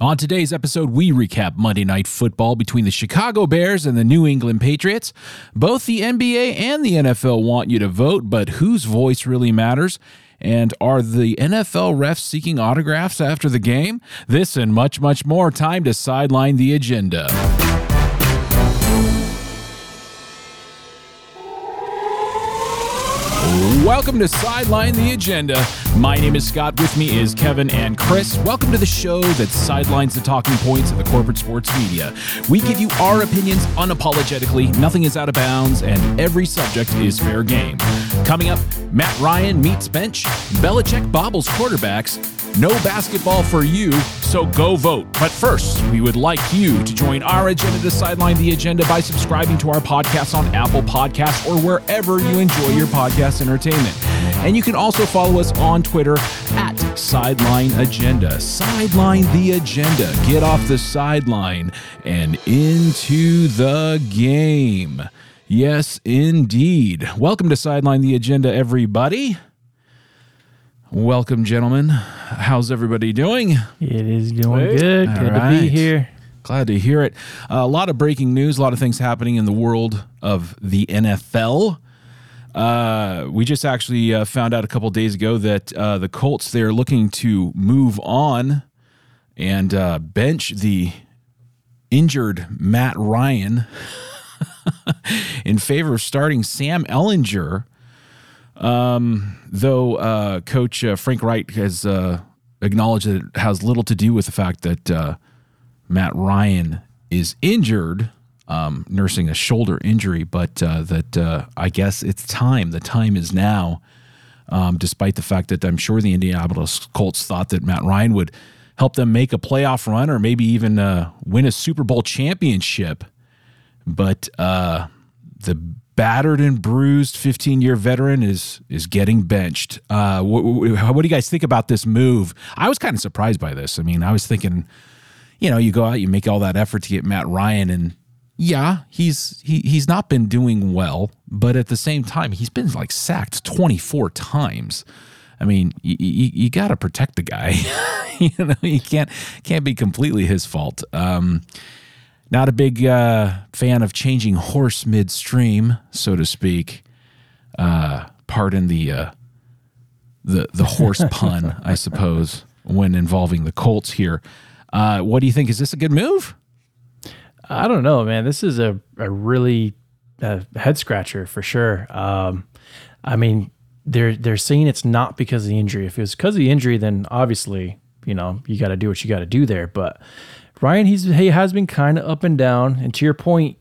On today's episode, we recap Monday Night Football between the Chicago Bears and the New England Patriots. Both the NBA and the NFL want you to vote, but whose voice really matters? And are the NFL refs seeking autographs after the game? This and much, much more. Time to sideline the agenda. Welcome to Sideline the Agenda. My name is Scott. With me is Kevin and Chris. Welcome to the show that sidelines the talking points of the corporate sports media. We give you our opinions unapologetically, nothing is out of bounds, and every subject is fair game. Coming up, Matt Ryan meets bench, Belichick bobbles quarterbacks, no basketball for you, so go vote. But first, we would like you to join our agenda to sideline the agenda by subscribing to our podcast on Apple Podcasts or wherever you enjoy your podcast entertainment. And you can also follow us on Twitter at Sideline Agenda. Sideline the agenda. Get off the sideline and into the game. Yes, indeed. Welcome to Sideline the Agenda, everybody. Welcome, gentlemen. How's everybody doing? It is doing good. All Good to be here. Glad to hear it. Uh, a lot of breaking news, a lot of things happening in the world of the NFL. Uh, we just actually uh, found out a couple days ago that uh, the Colts they're looking to move on and uh, bench the injured Matt Ryan in favor of starting Sam Ehlinger. Um, though uh, Coach uh, Frank Reich has uh, acknowledged that it has little to do with the fact that uh, Matt Ryan is injured, um, nursing a shoulder injury, but uh, that uh, I guess it's time. The time is now. Um, despite the fact that I'm sure the Indianapolis Colts thought that Matt Ryan would help them make a playoff run or maybe even win a Super Bowl championship. But the battered and bruised 15 year veteran is is getting benched. Uh, what, what do you guys think about this move? I was kind of surprised by this. I mean, I was thinking, you know, you go out, you make all that effort to get Matt Ryan, and yeah, he's he he's not been doing well, but at the same time, he's been like sacked 24 times. I mean, you, you, you got to protect the guy. you know, you can't can't be completely his fault. Um, not a big uh, fan of changing horse midstream, so to speak. Uh, pardon the uh, the the horse pun, I suppose, when involving the Colts here. Uh, what do you think? Is this a good move? I don't know, man. This is a, a really uh, head scratcher for sure. Um, I mean, they're they're saying it's not because of the injury. If it was because of the injury, then obviously, you know, you got to do what you got to do there. But Ryan, he's he has been kind of up and down. And to your point,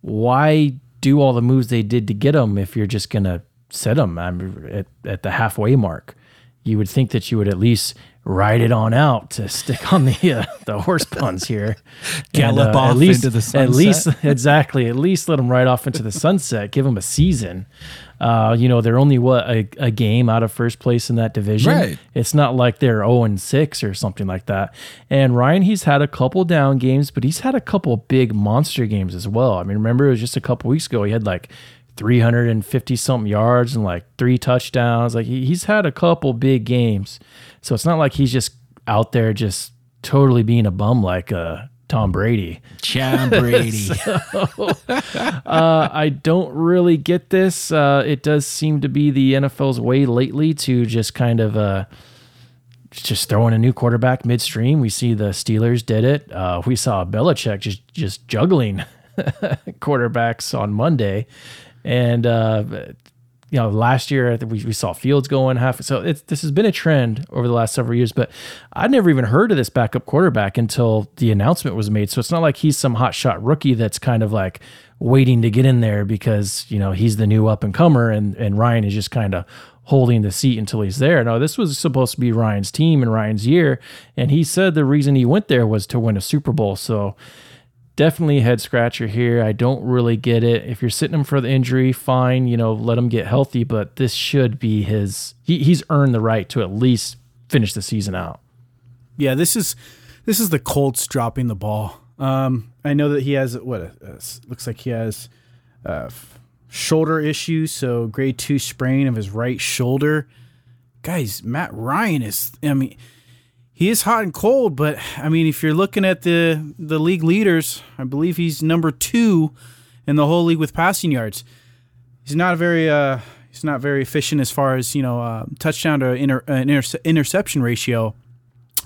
why do all the moves they did to get him if you're just gonna set him at, at the halfway mark? You would think that you would at least ride it on out to stick on the uh, the horse puns here. Gallop And, uh, off at least, into the sunset. At least exactly. At least let them ride off into the sunset. Give them a season. Uh, you know, they're only what a, a game out of first place in that division. Right. It's not like they're 0 and 6 or something like that. And Ryan, he's had a couple down games, but he's had a couple big monster games as well. I mean, remember it was just a couple weeks ago he had like 350 something yards and like three touchdowns. Like he, he's had a couple big games. So it's not like he's just out there just totally being a bum like uh, Tom Brady. John Brady. Uh, I don't really get this. Uh, it does seem to be the NFL's way lately to just kind of uh, just throwing a new quarterback midstream. We see the Steelers did it. Uh, we saw Belichick just just juggling quarterbacks on Monday, and uh, you know last year we, we saw Fields going half. So it's this has been a trend over the last several years. But I'd never even heard of this backup quarterback until the announcement was made. So it's not like he's some hotshot rookie that's kind of like waiting to get in there because you know he's the new up and comer, and and Ryan is just kind of holding the seat until he's there. No, this was supposed to be Ryan's team and Ryan's year, and he said the reason he went there was to win a Super Bowl. So definitely a head scratcher here. I don't really get it. If you're sitting him for the injury, fine, you know, let him get healthy, but this should be his he, he's earned the right to at least finish the season out. Yeah, this is this is the Colts dropping the ball. Um, I know that he has what uh, looks like he has uh, shoulder issues, so grade two sprain of his right shoulder. Guys, Matt Ryan is. I mean, he is hot and cold, but I mean, if you're looking at the the league leaders, I believe he's number two in the whole league with passing yards. He's not very uh, he's not very efficient as far as you know uh, touchdown to inter- uh, inter- interception ratio.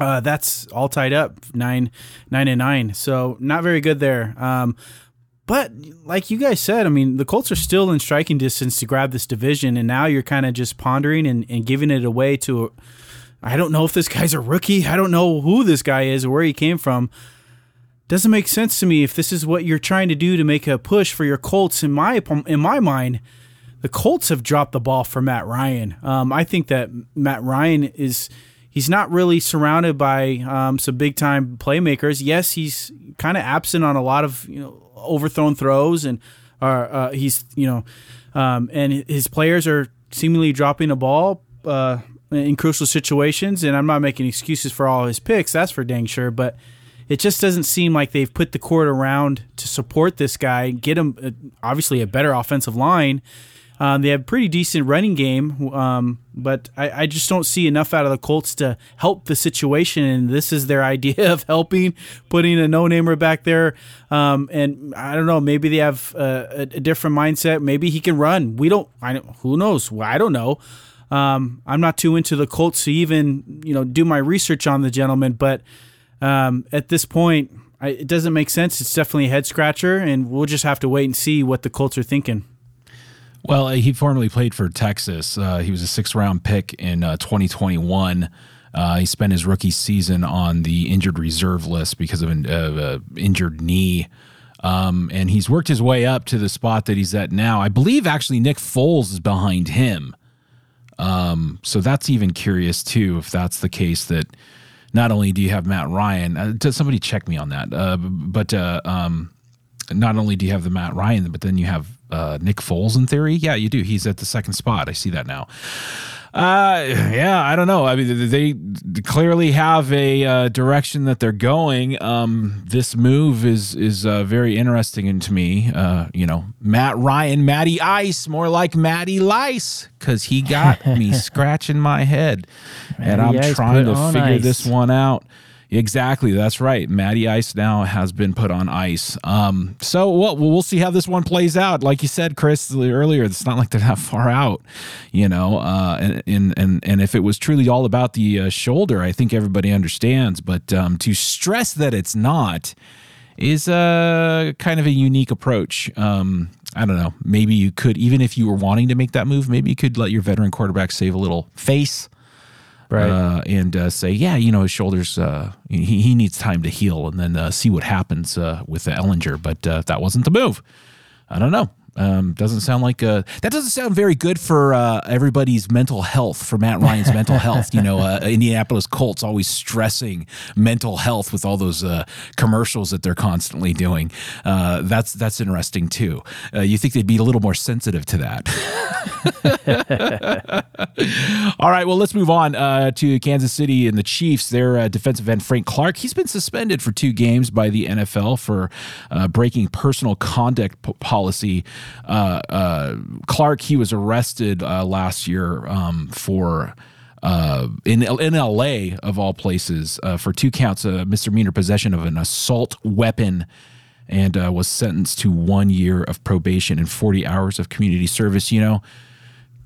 Uh, that's all tied up nine nine and nine, so not very good there. Um, but like you guys said, I mean, the Colts are still in striking distance to grab this division, and now you're kind of just pondering and, and giving it away to I don't know if this guy's a rookie. I don't know who this guy is or where he came from. Doesn't make sense to me if this is what you're trying to do to make a push for your Colts. In my in my mind, the Colts have dropped the ball for Matt Ryan. Um, I think that Matt Ryan is he's not really surrounded by um, some big time playmakers. Yes, he's kind of absent on a lot of you know overthrown throws, and uh, uh, he's you know, um, and his players are seemingly dropping the ball. Uh, in crucial situations. And I'm not making excuses for all his picks, that's for dang sure. But it just doesn't seem like they've put the court around to support this guy, get him uh, obviously a better offensive line. Um, they have pretty decent running game, um, but I, I, just don't see enough out of the Colts to help the situation. And this is their idea of helping, putting a no-namer back there. Um, and I don't know, maybe they have a, a, different mindset. Maybe he can run. We don't. I don't. Who knows? I don't know. Um, I'm not too into the Colts to even you know do my research on the gentleman, but um, at this point, I, it doesn't make sense. It's definitely a head scratcher, and we'll just have to wait and see what the Colts are thinking. Well, he formerly played for Texas. Uh, he was a six round pick in uh, 2021. Uh, he spent his rookie season on the injured reserve list because of an uh, injured knee. Um, and he's worked his way up to the spot that he's at now. I believe actually Nick Foles is behind him. Um, so that's even curious too, if that's the case that not only do you have Matt Ryan, uh, does somebody check me on that? Uh, but uh, um, not only do you have the Matt Ryan, but then you have uh, Nick Foles in theory. Yeah, you do. He's at the second spot. I see that now. Uh, yeah, I don't know. I mean, they clearly have a uh, direction that they're going. Um, this move is is uh, very interesting to me. Uh, you know, Matt Ryan, Matty Ice, more like Matty Lice, because he got me scratching my head, and I'm Ice trying to figure ice. this one out. Exactly, that's right. Matty Ice now has been put on ice. Um, so we'll, we'll see how this one plays out. Like you said, Chris earlier, it's not like they're that far out, you know. Uh, and and and if it was truly all about the uh, shoulder, I think everybody understands. But um, to stress that it's not is a kind of a unique approach. Um, I don't know. Maybe you could, even if you were wanting to make that move, maybe you could let your veteran quarterback save a little face right? Uh, and uh, say, yeah, you know, his shoulders, uh, he, he needs time to heal, and then uh, see what happens uh, with the Ehlinger. But uh, that wasn't the move. I don't know. Um, doesn't sound like uh, that doesn't sound very good for uh, everybody's mental health. For Matt Ryan's mental health, you know, uh, Indianapolis Colts always stressing mental health with all those uh, commercials that they're constantly doing. Uh, that's that's interesting too. Uh, you think they'd be a little more sensitive to that? all right, well, let's move on to Kansas City and the Chiefs. Their defensive end Frank Clark, he's been suspended for two games by the NFL for breaking personal conduct p- policy Clark, he was arrested uh, last year um, for. Uh, in in L.A. of all places, uh, for two counts of misdemeanor possession of an assault weapon, and uh, was sentenced to one year of probation and forty hours of community service. You know,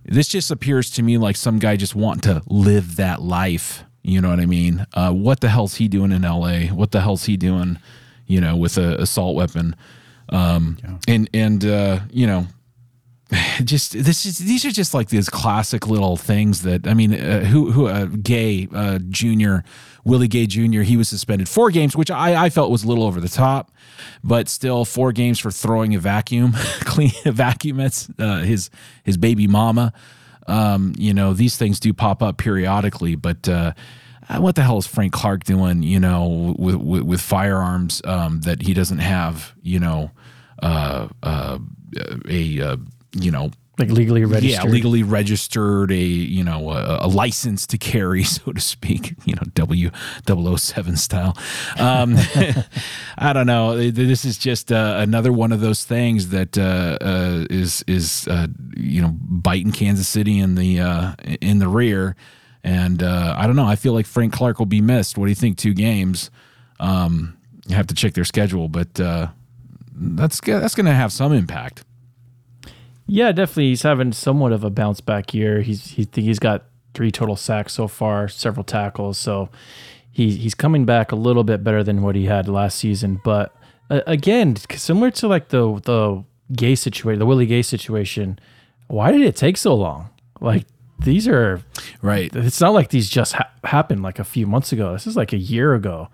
this just appears to me like some guy just wanting to live that life. You know what I mean? what the hell's he doing in L.A.? What the hell's he doing? You know, with a assault weapon. Um, yeah. and and uh, you know, just this is these are just like these classic little things that I mean, uh, who who uh, Gay uh, Jr. Willie Gay Jr. He was suspended four games, which I, I felt was a little over the top, but still four games for throwing a vacuum, clean a vacuum at uh, his his baby mama. Um, you know, these things do pop up periodically, but. Uh, uh, what the hell is Frank Clark doing? You know, with with, with firearms um, that he doesn't have. You know, uh, uh, a uh, you know like legally registered. Yeah, legally registered, a you know a, a, license to carry, so to speak. You know, W 007 style. Um, I don't know. This is just uh, another one of those things that uh, uh, is is uh, you know biting Kansas City in the uh, in the rear And uh, I don't know. I feel like Frank Clark will be missed. What do you think? Two games. Um, you have to check their schedule, but uh, that's that's going to have some impact. Yeah, definitely. He's having somewhat of a bounce back year. He's he he's got three total sacks so far, several tackles. So he he's coming back a little bit better than what he had last season. But uh, again, similar to like the the Gay situation, the Willie Gay situation. Why did it take so long? Like these are right. It's not like these just ha- happened like a few months ago. This is like a year ago.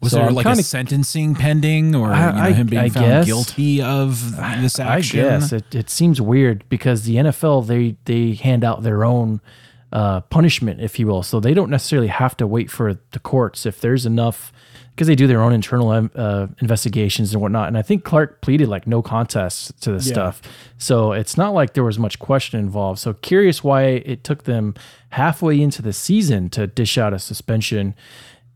Was so there I'm like kinda, a sentencing pending, or I, you know, him being I found guess, guilty of this action? I guess it, it seems weird because the NFL they they hand out their own uh, punishment, if you will, so they don't necessarily have to wait for the courts if there's enough because they do their own internal um, uh, investigations and whatnot. And I think Clark pleaded like no contest to this yeah. stuff, so it's not like there was much question involved. So curious why it took them halfway into the season to dish out a suspension,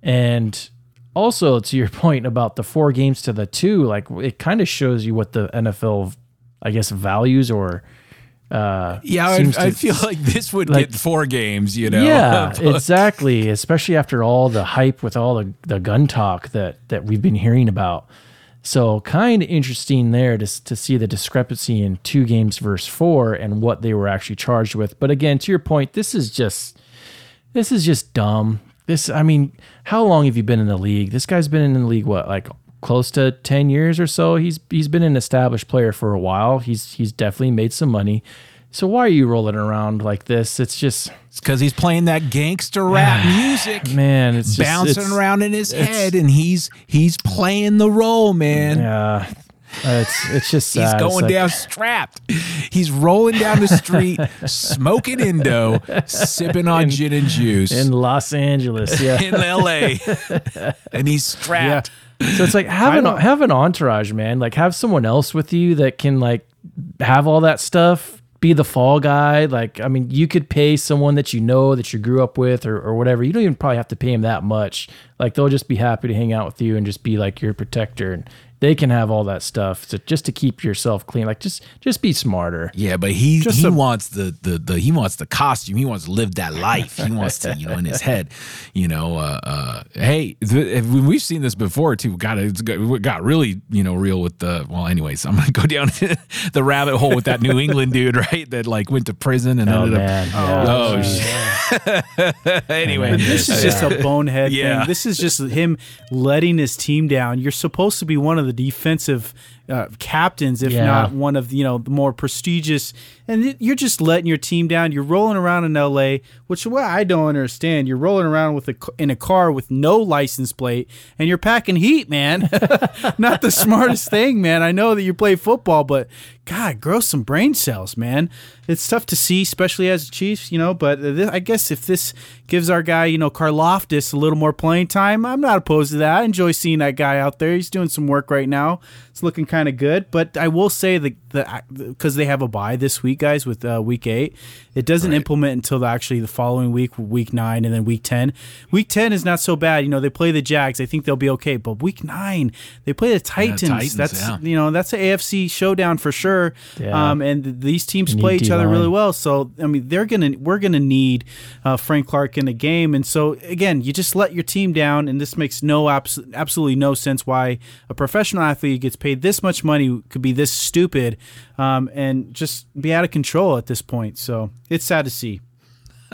and also to your point about the four games to the two, like it kind of shows you what the NFL, I guess, values or. Uh, yeah, I, to, I, feel like this would like, get four games, you know. Yeah, exactly. Especially after all the hype with all the, the gun talk that that we've been hearing about. So kind of interesting there to to see the discrepancy in two games versus four and what they were actually charged with. But again, to your point, this is just this is just dumb. This, I mean, how long have you been in the league? This guy's been in the league what, like close to ten years or so. He's he's been an established player for a while. He's he's definitely made some money. So why are you rolling around like this? It's just it's because he's playing that gangster rap music, man. It's just, bouncing it's, around in his head, and he's he's playing the role, man. Yeah, it's it's just sad. He's going like, down strapped. He's rolling down the street, smoking Indo, sipping on in, gin and juice in Los Angeles, yeah, in L.A. and he's strapped. Yeah. So it's like have an have an entourage, man. Like have someone else with you that can like have all that stuff. Be the fall guy. Like I mean, you could pay someone that you know that you grew up with or, or whatever. You don't even probably have to pay him that much. Like they'll just be happy to hang out with you and just be like your protector and they can have all that stuff to just to keep yourself clean. Like just just be smarter. Yeah, but he just he a, wants the, the the he wants the costume. He wants to live that life. He wants to you know in his head. You know, uh, uh, hey, the, we've seen this before too. Got it got, got really you know real with the well. Anyways, I'm gonna go down the rabbit hole with that New England dude, right? That like went to prison and oh, ended man. up. Yeah. Oh, oh yeah. anyway, but this is just a bonehead yeah. thing. This is just him letting his team down. You're supposed to be one of the defensive uh, captains, if yeah. not one of you know the more prestigious. And you're just letting your team down. You're rolling around in L.A., which what I don't understand. You're rolling around with a in a car with no license plate, and you're packing heat, man. not the smartest thing, man. I know that you play football, but God, grow some brain cells, man. It's tough to see, especially as a Chiefs, you know. But this, I guess if this gives our guy, you know, Karlaftis a little more playing time, I'm not opposed to that. I enjoy seeing that guy out there. He's doing some work right now. It's looking kind of good. But I will say that the because they have a bye this week, guys, with uh, week eight, it doesn't right. implement until the, actually the following week, week nine, and then week ten. Week ten is not so bad. You know, they play the Jags. I think they'll be okay. But week nine, they play the Titans. Yeah, Titans that's yeah. you know that's an AFC showdown for sure. Yeah. Um, and these teams play each D-line. other really well. So I mean, they're gonna we're gonna need uh, Frank Clark in the game. And so again, you just let your team down, and this makes no abs- absolutely no sense why a professional athlete gets paid this much money could be this stupid um, and just be out of control at this point. So it's sad to see.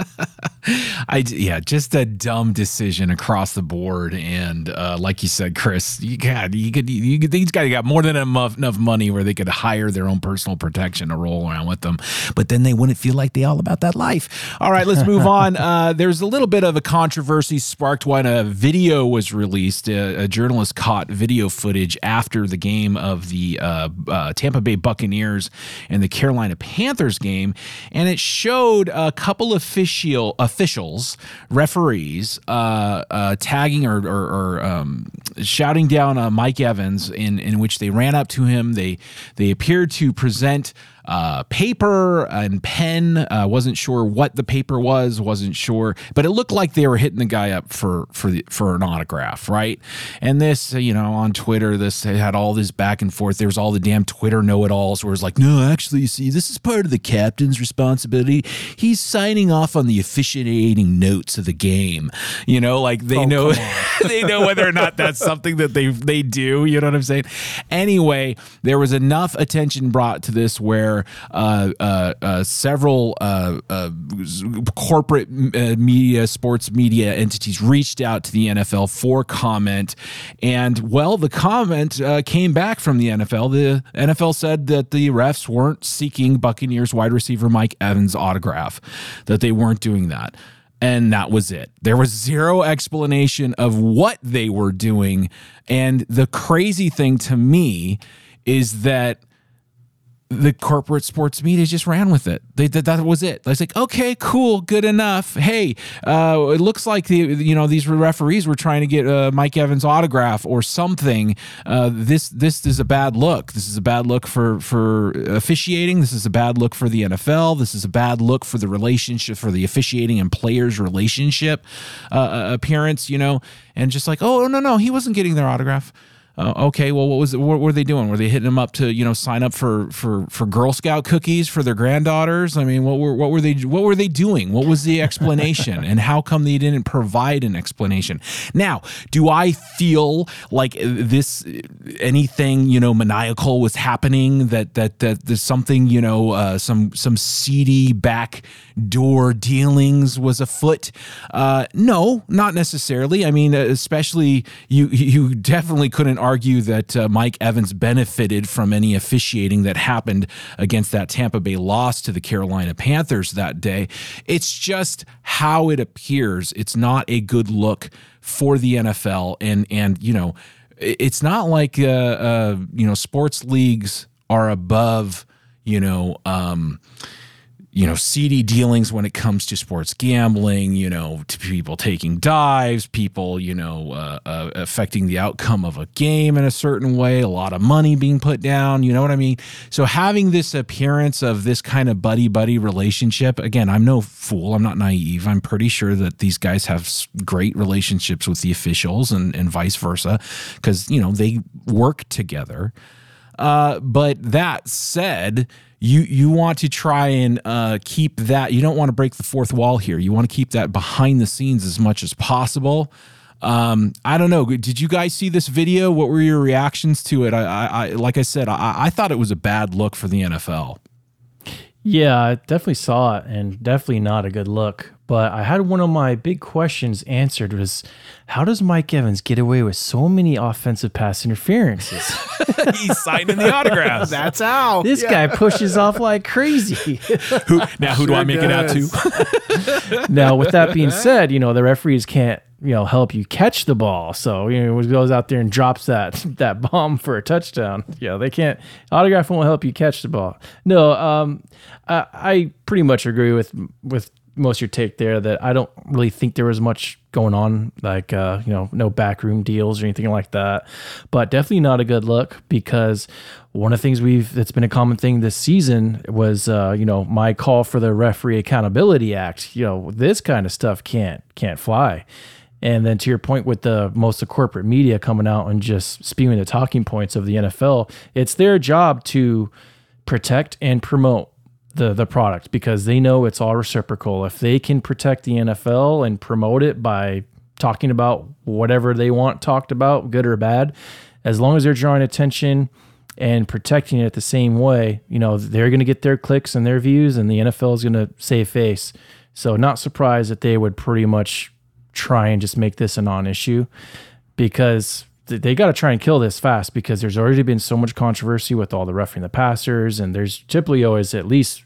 I yeah, just a dumb decision across the board, and uh, like you said, Chris, you got you could you could these guys got more than enough enough money where they could hire their own personal protection to roll around with them, but then they wouldn't feel like they all about that life. All right, let's move on. Uh, there's a little bit of a controversy sparked when a video was released. A, a journalist caught video footage after the game of the uh, uh Tampa Bay Buccaneers and the Carolina Panthers game, and it showed a couple of official officials, referees, uh, uh, tagging or, or, or um, shouting down uh, Mike Evans, in in which they ran up to him. They they appeared to present uh, paper and pen. Uh, wasn't sure what the paper was. Wasn't sure, but it looked like they were hitting the guy up for for the, for an autograph, right? And this, you know, on Twitter, this had all this back and forth. There was all the damn Twitter know-it-alls where it's like, no, actually, you see, this is part of the captain's responsibility. He's signing off on the officiating notes of the game. You know, like they Oh, know they know whether or not that's something that they they do. You know what I'm saying? Anyway, there was enough attention brought to this where uh, uh, uh, several uh, uh, corporate media, sports media entities reached out to the NFL for comment, and well, the comment came back from the NFL. The NFL said that the refs weren't seeking Buccaneers wide receiver Mike Evans' autograph, that they weren't doing that. And that was it. There was zero explanation of what they were doing. And the crazy thing to me is that the corporate sports media just ran with it. They that, that was it. It's like, okay, cool, good enough. Hey, uh, it looks like the you know these referees were trying to get uh, Mike Evans autograph or something. Uh, this this is a bad look. This is a bad look for for officiating. This is a bad look for the NFL. This is a bad look for the relationship for the officiating and players relationship uh, appearance. You know, and just like, oh no no, he wasn't getting their autograph. Uh, okay, well, what was it, what were they doing? Were they hitting them up to you know sign up for for for Girl Scout cookies for their granddaughters? I mean, what were what were they what were they doing? What was the explanation, and how come they didn't provide an explanation? Now, do I feel like this anything you know maniacal was happening? That that that there's something you know uh, some some seedy back door dealings was afoot? Uh, no, not necessarily. I mean, especially you you definitely couldn't argue that uh, Mike Evans benefited from any officiating that happened against that Tampa Bay loss to the Carolina Panthers that day. It's just how it appears. It's not a good look for the NFL, and and you know, it's not like uh, uh, you know sports leagues are above you know. Um, you know, seedy dealings when it comes to sports gambling, you know, to people taking dives, people, you know, uh, uh, affecting the outcome of a game in a certain way, a lot of money being put down, you know what I mean? So having this appearance of this kind of buddy buddy relationship, again, I'm no fool, I'm not naive. I'm pretty sure that these guys have great relationships with the officials and, and vice versa because, you know, they work together. Uh, but that said, you you want to try and uh, keep that. You don't want to break the fourth wall here. You want to keep that behind the scenes as much as possible. Um, I don't know. Did you guys see this video? What were your reactions to it? I, I, I like I said, I, I thought it was a bad look for the NFL. Yeah, I definitely saw it and definitely not a good look. But I had one of my big questions answered was how does Mike Evans get away with so many offensive pass interferences? He's signing the autographs. That's how. This guy pushes off like crazy. who, now, who do I Sure make it out to? now, with that being said, you know, the referees can't, you know, help you catch the ball. So, you know, he goes out there and drops that that bomb for a touchdown, Yeah, they can't autograph won't help you catch the ball. No, um I, I pretty much agree with with most of your take there that I don't really think there was much going on, like uh, you know, no backroom deals or anything like that. But definitely not a good look because one of the things we've that's been a common thing this season was uh, you know, my call for the referee accountability act. You know, this kind of stuff can't can't fly. And then to your point with the most of corporate media coming out and just spewing the talking points of the NFL, it's their job to protect and promote the the product because they know it's all reciprocal. If they can protect the NFL and promote it by talking about whatever they want talked about, good or bad, as long as they're drawing attention and protecting it the same way, you know, they're going to get their clicks and their views and the NFL is going to save face. So not surprised that they would pretty much try and just make this a non-issue because they got to try and kill this fast because there's already been so much controversy with all the roughing the passers and there's typically always at least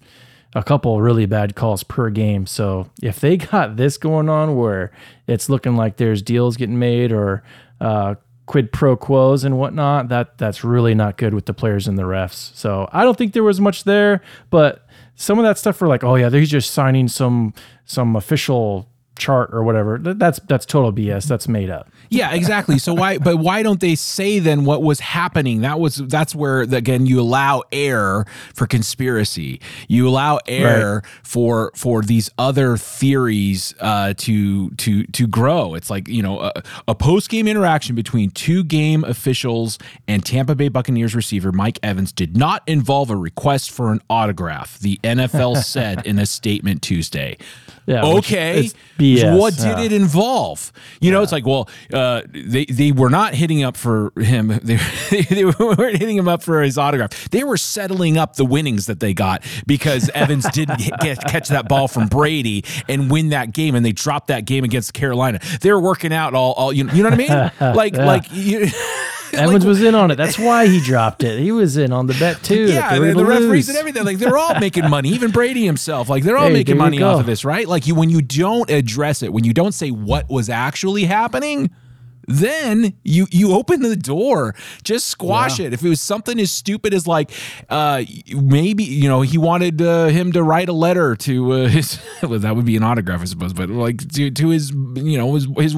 a couple really bad calls per game. So if they got this going on where it's looking like there's deals getting made or uh, quid pro quos and whatnot, that that's really not good with the players and the refs. So I don't think there was much there, but some of that stuff were like, oh yeah, they're just signing some some official chart or whatever. That's that's total BS. That's made up. Yeah, exactly. So why but why don't they say then what was happening? That was that's where again you allow air for conspiracy. You allow air for for these other theories uh, to to to grow. It's like, you know, a, a post-game interaction between two game officials and Tampa Bay Buccaneers receiver Mike Evans did not involve a request for an autograph, the NFL said in a statement Tuesday. Yeah, which okay. is BS, What did it involve? You know, it's like, well, uh, they they were not hitting up for him. They, they weren't hitting him up for his autograph. They were settling up the winnings that they got because Evans didn't get, catch that ball from Brady and win that game, and they dropped that game against Carolina. They were working out all, all you, you know what I mean? Like, like you. Evans was in on it. That's why he dropped it. He was in on the bet too. Yeah, the, referees and everything. Like they're all making money. Even Brady himself. Like they're all Hey, making money off of this, right? Like you when you don't address it, when you don't say what was actually happening, then you you open the door. Just squash it. If it was something as stupid as like uh maybe you know he wanted uh, him to write a letter to uh, his well that would be an autograph I suppose, but like to to his you know his his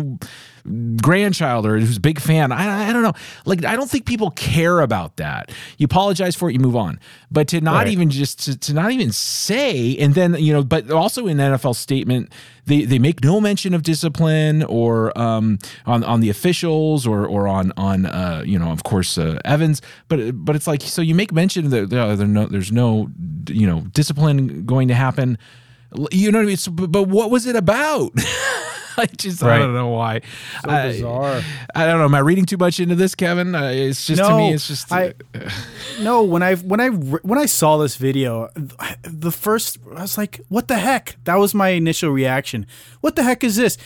grandchild or who's a big fan. I, I don't know. Like I don't think people care about that. You apologize for it, you move on. But to not Right. even just to, to not even say, and then you know, but also in the NFL statement, they they make no mention of discipline or um on on the officials or or on on uh you know of course uh, Evans. But but it's like so you make mention that there no, there's no you know discipline going to happen. You know what I mean? So, but what was it about? I just I don't know why. I- bizarre. I, don't know. Am I reading too much into this, Kevin? Uh, it's just to me. It's just I- No, when I when I when I saw this video, the first I was like, "What the heck?" That was my initial reaction. What the heck is this?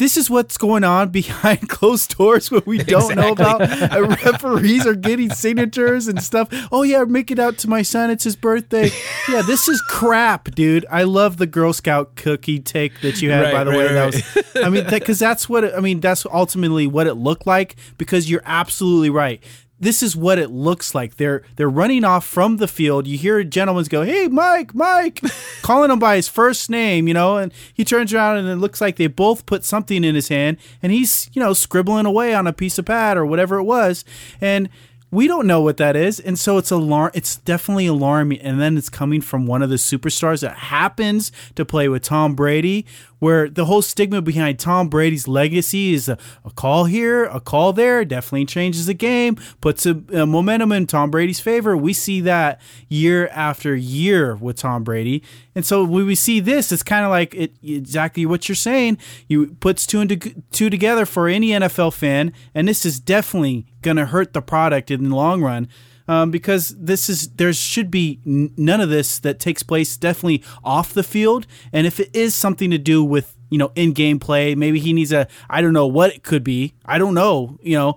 This is what's going on behind closed doors when we don't know about. Uh, referees are getting signatures and stuff. Oh yeah, make it out to my son. It's his birthday. Yeah, this is crap, dude. I love the Girl Scout cookie take that you had. Right, by the right, way, right. that was. I mean, because that's what it, I mean. That's ultimately what it looked like. Because you're absolutely right. This is what it looks like. They're they're running off from the field. You hear gentlemen go, "Hey, Mike, Mike," calling him by his first name, you know, and he turns around and it looks like they both put something in his hand, and he's you know scribbling away on a piece of pad or whatever it was, and we don't know what that is, and so it's alarm. It's definitely alarming, and then it's coming from one of the superstars that happens to play with Tom Brady, where the whole stigma behind Tom Brady's legacy is a, a call here, a call there, definitely changes the game, puts a, a momentum in Tom Brady's favor. We see that year after year with Tom Brady, and so when we see this, it's kind of like it exactly what you're saying. You puts two and two together for any NFL fan, and this is definitely going to hurt the product in the long run. Um, because this is there should be none of this that takes place definitely off the field, and if it is something to do with you know in game play, maybe he needs a I don't know what it could be, I don't know, you know,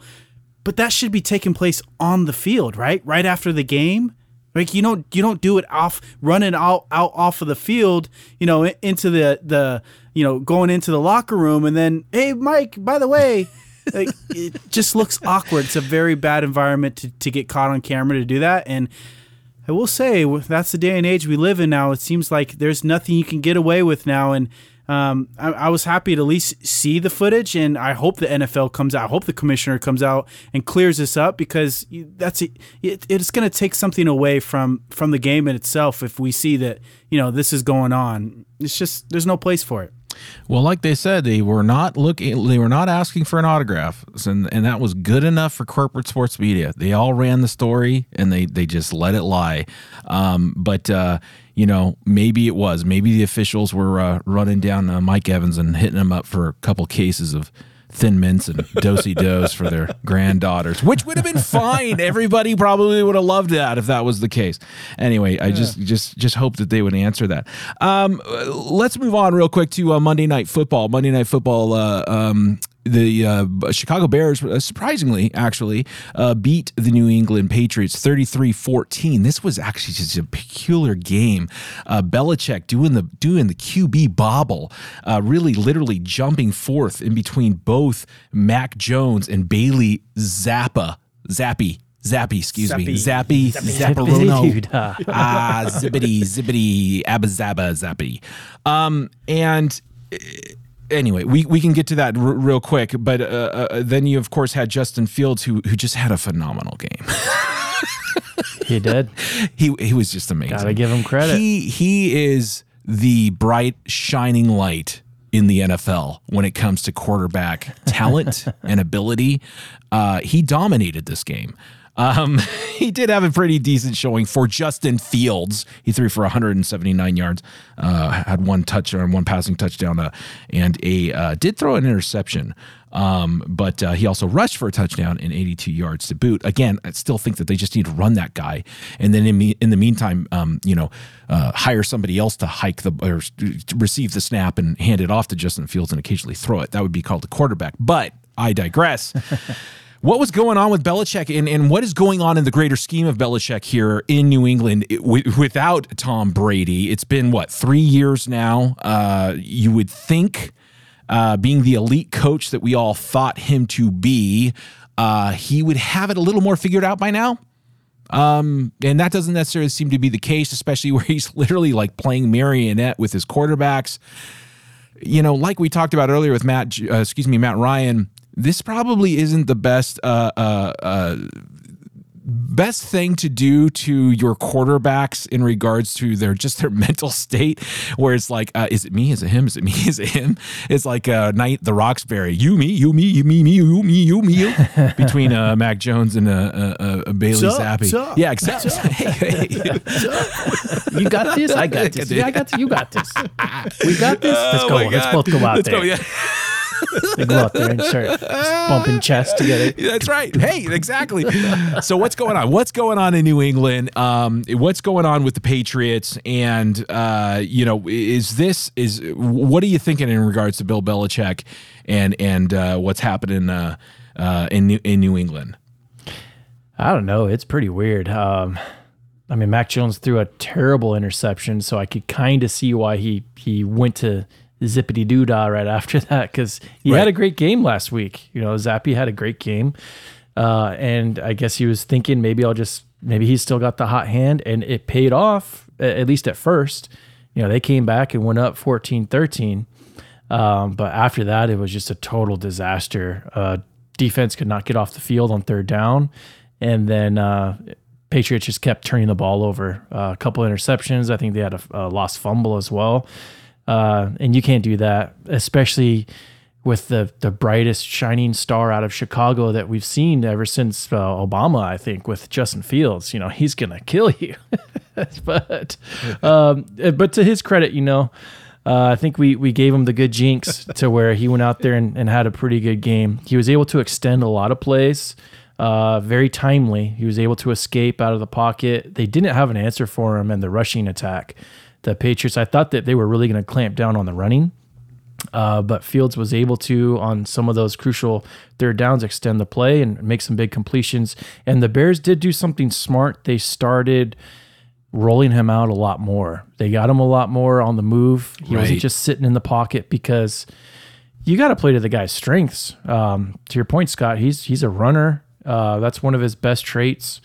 but that should be taking place on the field, right? Right after the game. Like you don't you don't do it off running out out off of the field, you know, into the the you know going into the locker room and then hey Mike, by the way, like it just looks awkward. It's a very bad environment to to get caught on camera to do that and I will say that's the day and age we live in now. It seems like there's nothing you can get away with now, and um, I, I was happy to at least see the footage, and I hope the NFL comes out. I hope the commissioner comes out and clears this up because that's it, it, it's going to take something away from from the game in itself if we see that you know this is going on. It's just there's no place for it. Well, like they said, they were not looking. They were not asking for an autograph, and and that was good enough for corporate sports media. They all ran the story, and they they just let it lie. Um, but uh, you know, maybe it was. Maybe the officials were uh, running down uh, Mike Evans and hitting him up for a couple cases of thin mints and dosey dos for their granddaughters, which would have been fine. Everybody probably would have loved that if that was the case. Anyway, I just just just hope that they would answer that. Um, let's move on real quick to uh, Monday Night Football. Monday Night Football. Uh, um, the uh, Chicago Bears, uh, surprisingly, actually, uh, beat the New England Patriots 33 14. This was actually just a peculiar game. Uh, Belichick doing the doing the QB bobble, uh, really literally jumping forth in between both Mac Jones and Bailey Zappa. Zappy. Zappy, excuse me. Zappy. Zapparono. Dude, uh, ah, zippity, zippity, abba zabba, zappy. Um, and anyway, we, we can get to that r- real quick. But uh, uh, then you, of course, had Justin Fields, who who just had a phenomenal game. He did. he he was just amazing. Gotta give him credit. He he is the bright shining light in the NFL when it comes to quarterback talent and ability. Uh, he dominated this game. Um, he did have a pretty decent showing for Justin Fields. He threw for 179 yards, uh, had one touchdown, one passing touchdown, uh, and a uh, did throw an interception. Um, but uh, he also rushed for a touchdown and 82 yards to boot. Again, I still think that they just need to run that guy, and then in, me, in the meantime, um, you know, uh, hire somebody else to hike the or receive the snap and hand it off to Justin Fields and occasionally throw it. That would be called a quarterback. But I digress. What was going on with Belichick and, and what is going on in the greater scheme of Belichick here in New England without Tom Brady? It's been what, three years now? Uh, you would think, uh, being the elite coach that we all thought him to be, uh, he would have it a little more figured out by now. Um, and that doesn't necessarily seem to be the case, especially where he's literally like playing marionette with his quarterbacks. You know, like we talked about earlier with Matt, uh, excuse me, Matt Ryan this probably isn't the best uh, uh, uh, best thing to do to your quarterbacks in regards to their just their mental state where it's like uh, is it me is it him is it me is it him it's like uh night the roxbury you me you me you me me you me you me you between uh mac jones and uh, uh, uh bailey Sup, zappi sup, yeah exactly hey, hey. You got this. I got this. Yeah, I got this. You got this. We got this. Let's Oh go. my Let's both go out Let's there. go, yeah. They go out there and start bumping chests together. That's right. Hey, exactly. So what's going on? What's going on in New England? Um, what's going on with the Patriots? And uh, you know, is this is what are you thinking in regards to Bill Belichick and and uh, what's happening uh, uh, in New, in New England? I don't know. It's pretty weird. Um, I mean, Mac Jones threw a terrible interception, so I could kind of see why he he went to zippity doo dah right after that because he Right. had a great game last week. You know, Zappy had a great game, uh, and I guess he was thinking maybe I'll just maybe he's still got the hot hand, and it paid off at least at first. You know, they came back and went up 14-13. Um, but after that, it was just a total disaster. Uh, defense could not get off the field on third down, and then uh, Patriots just kept turning the ball over. Uh, a couple interceptions. I think they had a, a lost fumble as well. Uh, and you can't do that, especially with the the brightest shining star out of Chicago that we've seen ever since uh, Obama. I think with Justin Fields, you know, he's gonna kill you. but um, but to his credit, you know. Uh, I think we we gave him the good jinx to where he went out there and, and had a pretty good game. He was able to extend a lot of plays, uh, very timely. He was able to escape out of the pocket. They didn't have an answer for him in the rushing attack. The Patriots, I thought that they were really going to clamp down on the running, uh, but Fields was able to, on some of those crucial third downs, extend the play and make some big completions. And the Bears did do something smart. They started rolling him out a lot more. They got him a lot more on the move. He Right. wasn't just sitting in the pocket because you got to play to the guy's strengths. Um, to your point, Scott, he's he's a runner. Uh, that's one of his best traits,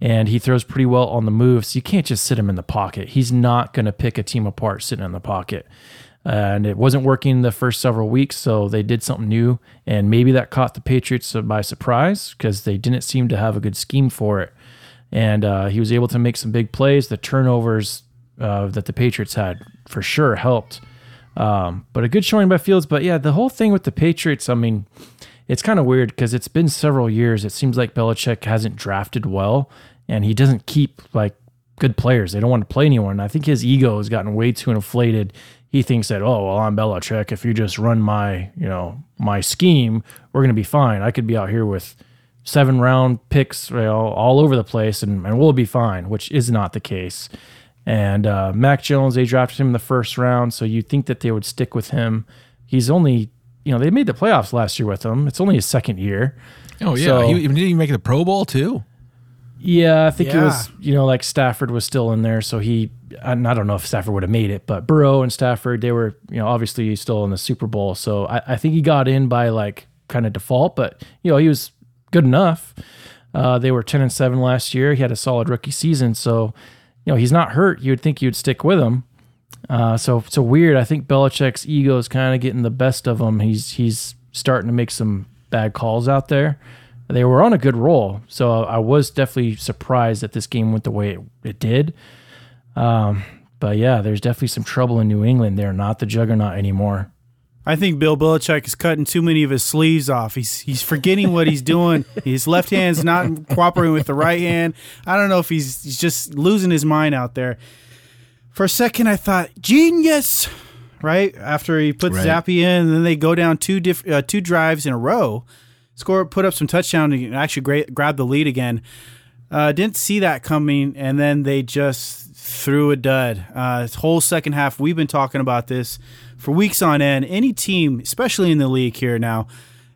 and he throws pretty well on the move. So you can't just sit him in the pocket. He's not going to pick a team apart sitting in the pocket. And it wasn't working the first several weeks, so they did something new, and maybe that caught the Patriots by surprise because they didn't seem to have a good scheme for it and uh, he was able to make some big plays. The turnovers uh, that the Patriots had for sure helped. Um, but a good showing by Fields. But yeah, the whole thing with the Patriots, I mean, it's kind of weird because it's been several years. It seems like Belichick hasn't drafted well, and he doesn't keep like good players. They don't want to play anyone. I think his ego has gotten way too inflated. He thinks that, oh well, I'm Belichick. If you just run my, you know, my scheme, we're gonna be fine. I could be out here with seven round picks you know, all over the place and, and we'll be fine, which is not the case. And uh, Mac Jones, they drafted him in the first round, so you'd think that they would stick with him. He's only, you know, they made the playoffs last year with him. It's only his second year. Oh yeah, So- he, didn't he make the Pro Bowl too? Yeah, I think it was, you know, like Stafford was still in there, so he, and I don't know if Stafford would have made it, but Burrow and Stafford, they were, you know, obviously still in the Super Bowl, so I, I think he got in by like kind of default, but you know, he was good enough. Uh, they were ten and seven last year. He had a solid rookie season, so you know he's not hurt. You would think you'd stick with him. Uh, so so weird. I think Belichick's ego is kind of getting the best of him. He's he's starting to make some bad calls out there. They were on a good roll, so I was definitely surprised that this game went the way it, it did. Um, but yeah, there's definitely some trouble in New England. They're not the juggernaut anymore. I think Bill Belichick is cutting too many of his sleeves off. He's he's forgetting what he's doing. his left hand's not cooperating with the right hand. I don't know if he's he's just losing his mind out there. For a second, I thought genius, right? After he puts Right. Zappy in, and then they go down two diff, uh, two drives in a row, score, put up some touchdown, and actually gra- grab the lead again. Uh, didn't see that coming, and then they just threw a dud. Uh, this whole second half, we've been talking about this for weeks on end. Any team, especially in the league here now,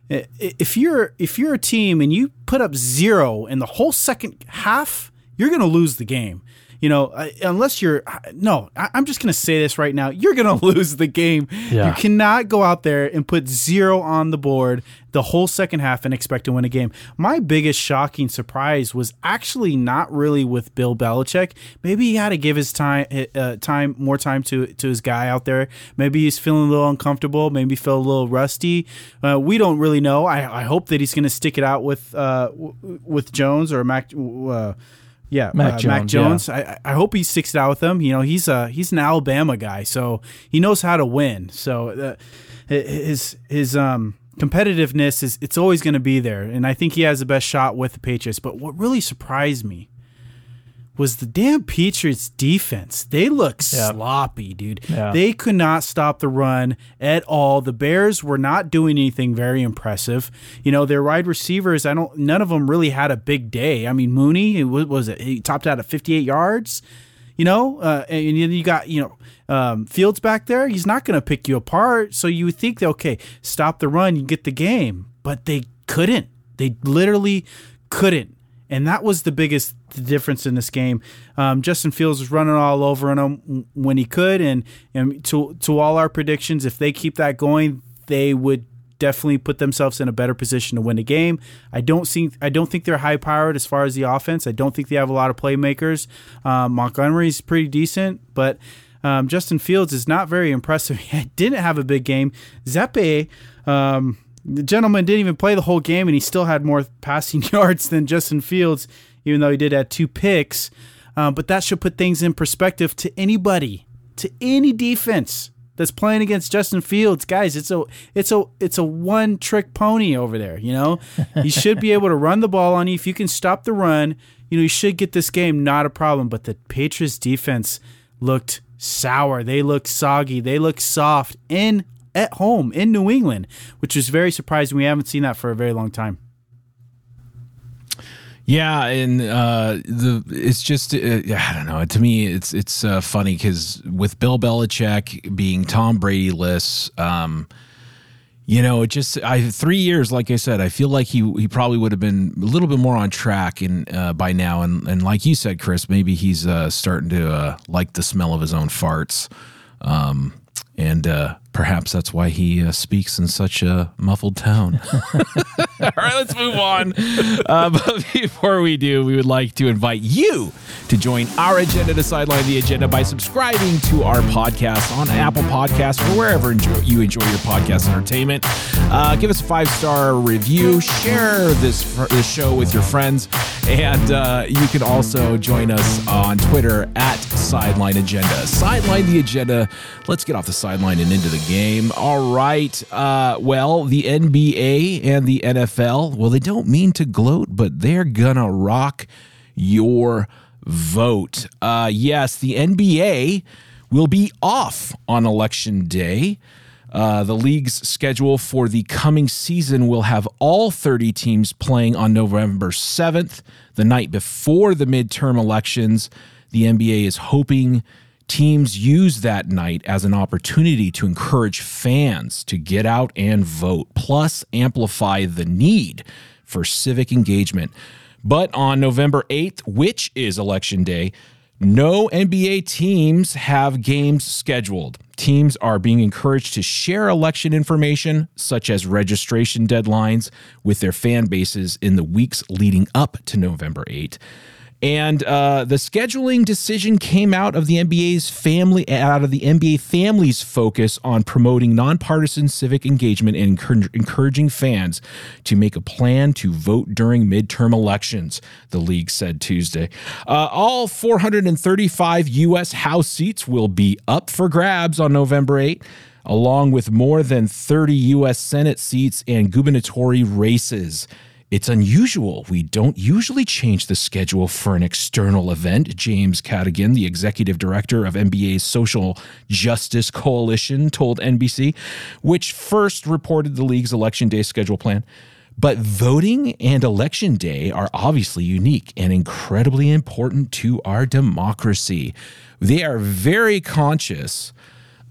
if you're if you're a team and you put up zero in the whole second half, you're going to lose the game. You know, unless you're no, I- I'm just going to say this right now. You're going to lose the game. Yeah. You cannot go out there and put zero on the board the whole second half and expect to win a game. My biggest shocking surprise was actually not really with Bill Belichick. Maybe he had to give his time uh, time more time to to his guy out there. Maybe he's feeling a little uncomfortable. Maybe feel a little rusty. Uh, we don't really know. I, I hope that he's going to stick it out with uh, w- with Jones or Mac. Uh, yeah, Mac uh, Jones, Mac yeah. I, I hope he sticks it out with them. You know, he's a he's an Alabama guy, so he knows how to win. So uh, his his um competitiveness is it's always going to be there, and I think he has the best shot with the Patriots. But what really surprised me was the damn Patriots defense. They look Yeah. sloppy, dude. Yeah. They could not stop the run at all. The Bears were not doing anything very impressive. You know, their wide receivers, I don't none of them really had a big day. I mean, Mooney, it was, was it he topped out at 58 yards. You know, uh, and then you got you know um, Fields back there. He's not going to pick you apart. So you would think okay, stop the run, you get the game, but they couldn't. They literally couldn't, and that was the biggest difference in this game. Um, Justin Fields was running all over him when he could, and and to to all our predictions, if they keep that going, they would definitely put themselves in a better position to win the game. I don't think I don't think they're high powered as far as the offense. I don't think they have a lot of playmakers. Um, Montgomery's pretty decent, but um, Justin Fields is not very impressive. He didn't have a big game. Zappe, um, the gentleman didn't even play the whole game, and he still had more passing yards than Justin Fields, even though he did have two picks. Um, but that should put things in perspective to anybody, to any defense that's playing against Justin Fields, guys. It's a it's a it's a one trick pony over there. You know, he should be able to run the ball on you if you can stop the run. You know, you should get this game, not a problem. But the Patriots defense looked sour. They looked soggy. They looked soft in at home in New England, which was very surprising. We haven't seen that for a very long time. Yeah, and uh, the it's just uh, I don't know. To me, it's it's uh, funny because with Bill Belichick being Tom Brady less, um, you know, it just I three years. Like I said, I feel like he he probably would have been a little bit more on track in uh, by now. And and like you said, Chris, maybe he's uh, starting to uh, like the smell of his own farts. Um, and uh, perhaps that's why he uh, speaks in such a muffled tone. All right, let's move on. Uh, but before we do, we would like to invite you to join our agenda to sideline the agenda by subscribing to our podcast on Apple Podcasts or wherever enjoy, you enjoy your podcast entertainment. Uh, give us a five star review, share this this show with your friends, and uh, you can also join us on Twitter at Sideline Agenda. Sideline the agenda. Let's get off the sideline and into the game. All right. Uh, well, the NBA and the NFL, well, they don't mean to gloat, but they're gonna rock your vote. Uh, yes, the NBA will be off on election day. Uh, the league's schedule for the coming season will have all 30 teams playing on November 7th, the night before the midterm elections. The NBA is hoping teams use that night as an opportunity to encourage fans to get out and vote, plus amplify the need for civic engagement. But on November 8th, which is election day, no NBA teams have games scheduled. Teams are being encouraged to share election information, such as registration deadlines, with their fan bases in the weeks leading up to November 8. And uh, the scheduling decision came out of the NBA's family, out of the NBA family's focus on promoting nonpartisan civic engagement and encouraging fans to make a plan to vote during midterm elections. The league said Tuesday. Uh, all 435 U.S. House seats will be up for grabs on November 8 along with more than 30 U.S. Senate seats and gubernatorial races. It's unusual. We don't usually change the schedule for an external event, James Cadogan, the executive director of NBA's Social Justice Coalition, told NBC, which first reported the league's election day schedule plan. But voting and election day are obviously unique and incredibly important to our democracy. They are very conscious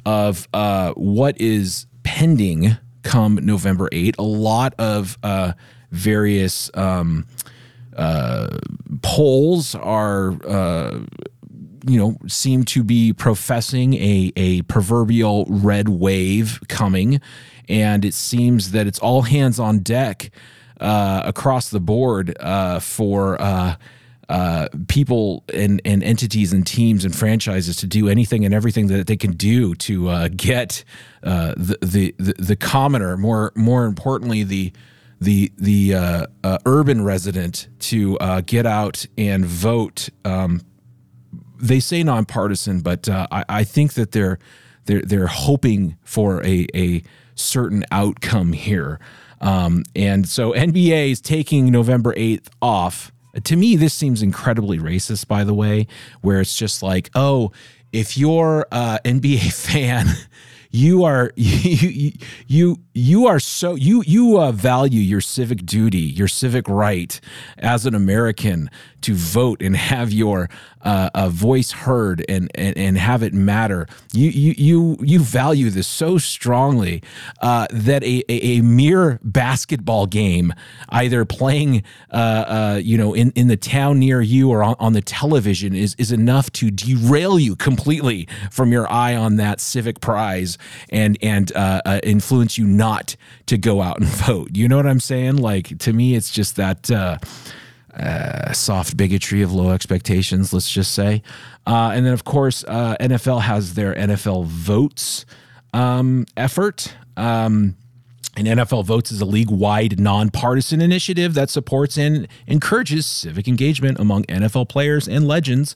of uh, what is pending come November 8. A lot of uh, various um, uh, polls are, uh, you know, seem to be professing a, a proverbial red wave coming. And it seems that it's all hands on deck uh, across the board uh, for uh, uh, people and, and entities and teams and franchises to do anything and everything that they can do to uh, get uh, the, the, the the commoner more more importantly the the the uh, uh, urban resident to uh, get out and vote. Um, they say nonpartisan, but I, I think that they're they're they're hoping for a a certain outcome here. Um, and so NBA is taking November 8th off to me, this seems incredibly racist, by the way, where it's just like, oh, if you're an NBA fan, you are you you you are so you you uh, value your civic duty, your civic right as an American to vote and have your uh, a voice heard and, and and have it matter. You you you you value this so strongly uh, that a, a, a mere basketball game, either playing uh, uh, you know in, in the town near you or on, on the television, is is enough to derail you completely from your eye on that civic prize and and uh, uh, influence you not to go out and vote. You know what I'm saying? Like to me, it's just that uh, soft bigotry of low expectations, let's just say. Uh, and then, of course, uh, NFL has their NFL Votes um, effort. Um, and NFL Votes is a league wide nonpartisan initiative that supports and encourages civic engagement among NFL players and legends,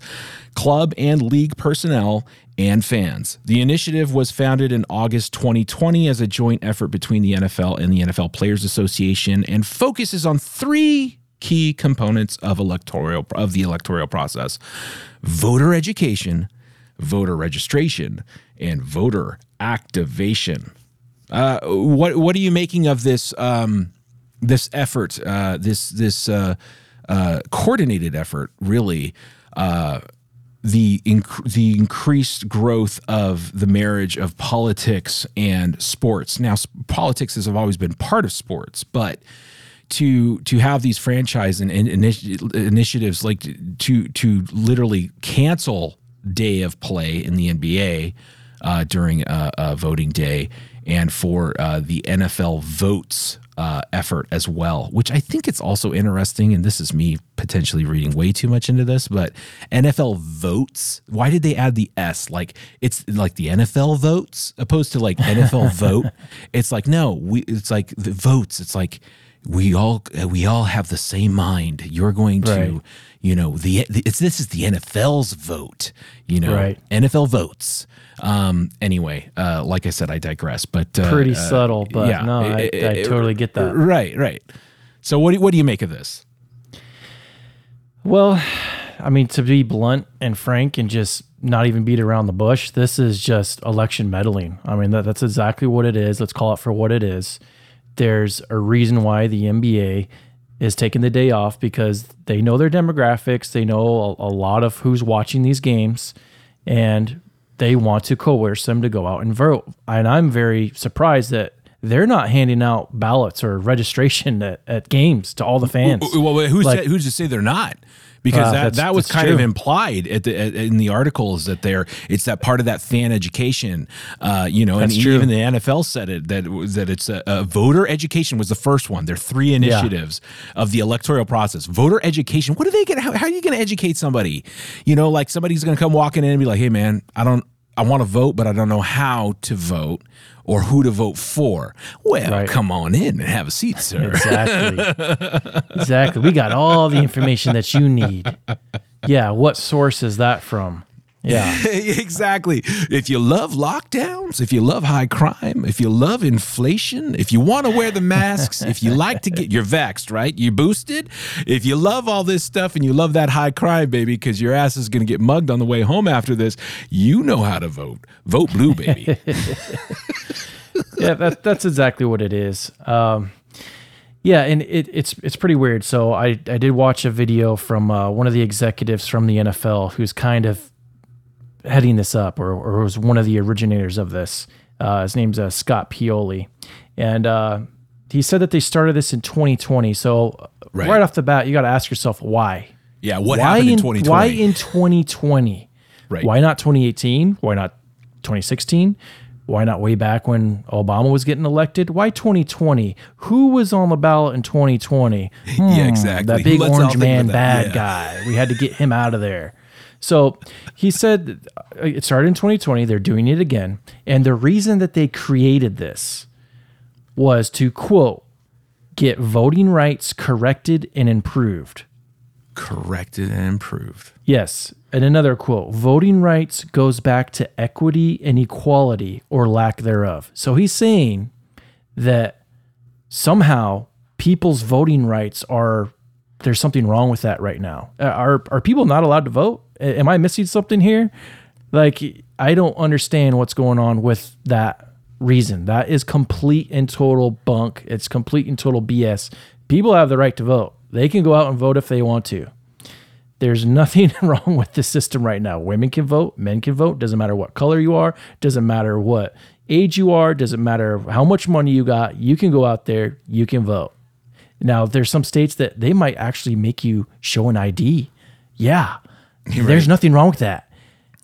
club and league personnel, and fans. The initiative was founded in August 2020 as a joint effort between the NFL and the NFL Players Association and focuses on three key components of electoral of the electoral process: voter education, voter registration, and voter activation. Uh, what what are you making of this um, this effort? Uh, this this uh, uh coordinated effort, really. The inc- the increased growth of the marriage of politics and sports. Now, politics has always been part of sports, but to to have these franchise and, and initi- initiatives like to to literally cancel day of play in the NBA uh, during a, a, voting day, and for uh, the NFL votes uh, effort as well, which I think it's also interesting. And this is me potentially reading way too much into this, but NFL votes. Why did they add the S? Like it's like the NFL votes opposed to like NFL vote. It's like no, we. It's like the votes. It's like we all we all have the same mind. You're going to, right. You know, the, the, it's this is the NFL's vote. You know, right. NFL votes. Um, anyway, uh, like I said, I digress. But uh, pretty uh, subtle. But yeah, no, I, it, I totally get that. Right, right. So what do, what do you make of this? Well, I mean, to be blunt and frank and just not even beat around the bush, this is just election meddling. I mean, that, that's exactly what it is. Let's call it for what it is there's a reason why the NBA is taking the day off because they know their demographics, they know a, a, lot of who's watching these games, and they want to coerce them to go out and vote. And I'm very surprised that they're not handing out ballots or registration at, at games to all the fans. Well, wait, who's Like- to, who's to say they're not? Because that, that was that's kind of implied at the at, in the articles that they're it's that part of that fan education, uh, you know, and true. even the NFL said it that that it's a, a voter education was the first one. There are three initiatives of the electoral process. Voter education. What are they going? How, how are you going to educate somebody? You know, like somebody's going to come walking in and be like, "Hey, man, I don't." I want to vote, but I don't know how to vote or who to vote for. Well, Right. come on in and have a seat, sir. Exactly. exactly. We got all the information that you need. Yeah. What source is that from? Yeah. exactly. If you love lockdowns, if you love high crime, if you love inflation, if you want to wear the masks, if you like to get you're vaxxed, right? You boosted. If you love all this stuff and you love that high crime, baby, because your ass is going to get mugged on the way home after this, you know how to vote. Vote blue, baby. yeah, that, that's exactly what it is. Um, yeah, and it, it's it's pretty weird. So I I did watch a video from uh, one of the executives from the NFL who's kind of heading this up, or or was one of the originators of this. Uh, his name's uh, Scott Pioli, and uh, he said that they started this in 2020. So Right. right, off the bat, you got to ask yourself why. Yeah, what why happened in in 2020? Why in 2020? Right. Why not 2018? Why not 2016? Why not way back when Obama was getting elected? Why 2020? Who was on the ballot in 2020? yeah, exactly. That big Let's orange man bad Yeah. guy. We had to get him out of there. So he said uh, it started in 2020. They're doing it again. And the reason that they created this was to quote, get voting rights corrected and improved. Corrected and improved. Yes. And another quote voting rights goes back to equity and equality or lack thereof. So he's saying that somehow people's voting rights are there's something wrong with that right now. Uh, Are are people not allowed to vote? Am I missing something here? Like I don't understand what's going on with that reason. That is complete and total bunk. It's complete and total BS. People have the right to vote. They can go out and vote if they want to. There's nothing wrong with the system right now. Women can vote, men can vote, doesn't matter what color you are, doesn't matter what age you are, doesn't matter how much money you got, you can go out there, you can vote. Now, there's some states that they might actually make you show an ID. Yeah. There's nothing wrong with that.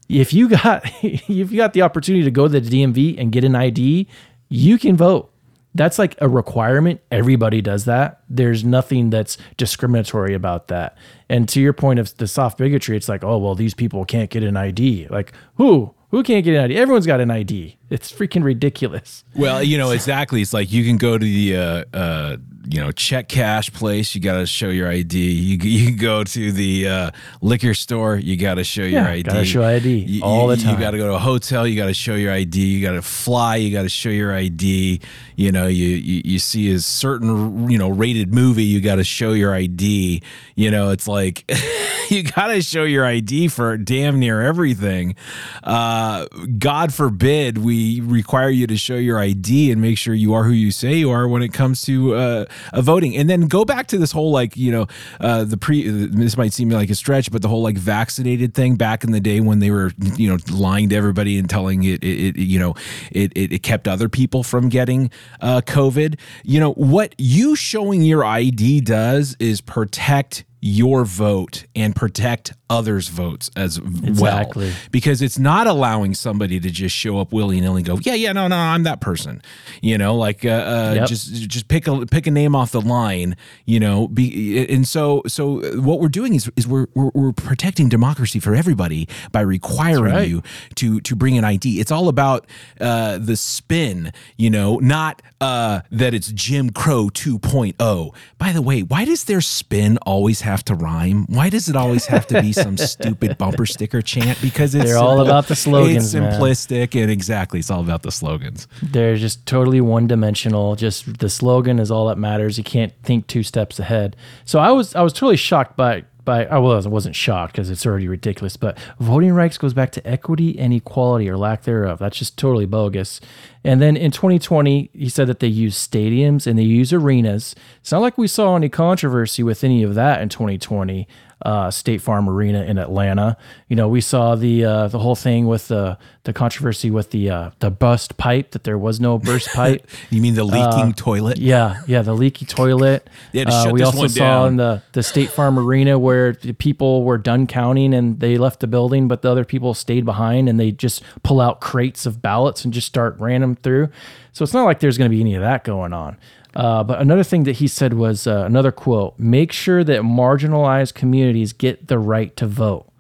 If you got if you got the opportunity to go to the DMV and get an ID, you can vote. That's like a requirement. Everybody does that. There's nothing that's discriminatory about that. And to your point of the soft bigotry, it's like, oh well, these people can't get an ID. Like who? Who can't get an ID? Everyone's got an ID. It's freaking ridiculous. Well, you know, exactly. It's like you can go to the, uh, uh, you know, check cash place. You got to show your ID. You, you can go to the uh, liquor store. You got to show your Yeah, ID. gotta show ID You- all the time. You got to go to a hotel. You got to show your ID. You got to fly. You got to show your ID. You know, you, you you see a certain you know rated movie. You got to show your ID. You know, it's like you got to show your ID for damn near everything. Uh, God forbid we require you to show your ID and make sure you are who you say you are when it comes to uh, voting. And then go back to this whole like you know uh, the pre. This might seem like a stretch, but the whole like vaccinated thing back in the day when they were you know lying to everybody and telling it, it, it you know it, it it kept other people from getting uh, COVID. You know what you showing your ID does is protect your vote and protect others' votes as Exactly. well because it's not allowing somebody to just show up willy nilly and go, yeah, yeah, no, no, I'm that person. You know, like uh, uh, Yep. just just pick a pick a name off the line. You know, be and so so what we're doing is is we're we're, we're protecting democracy for everybody by requiring right. you to to bring an ID. It's all about uh, the spin. You know, not uh, that it's Jim Crow 2.0. By the way, why does their spin always have to rhyme? Why does it always have to be some stupid bumper sticker chant? Because it's They're all about the slogans, It's man. simplistic and exactly, it's all about the slogans. They're just totally one dimensional. Just the slogan is all that matters. You can't think two steps ahead. So I was I was totally shocked by by I was I wasn't shocked because it's already ridiculous. But voting rights goes back to equity and equality or lack thereof. That's just totally bogus. And then in 2020, he said that they use stadiums and they use arenas. It's not like we saw any controversy with any of that in 2020 uh, State Farm Arena in Atlanta. You know, we saw the uh, the whole thing with the the controversy with the uh, the burst pipe that there was no burst pipe. You mean the leaking toilet? Yeah, yeah, the leaky toilet. They had to Uh, shut we this also one saw down. in the the State Farm Arena where the people were done counting and they left the building, but the other people stayed behind and they just pull out crates of ballots and just start random through. So it's not like there's going to be any of that going on. Uh, but another thing that he said was uh, another quote: "Make sure that marginalized communities get the right to vote."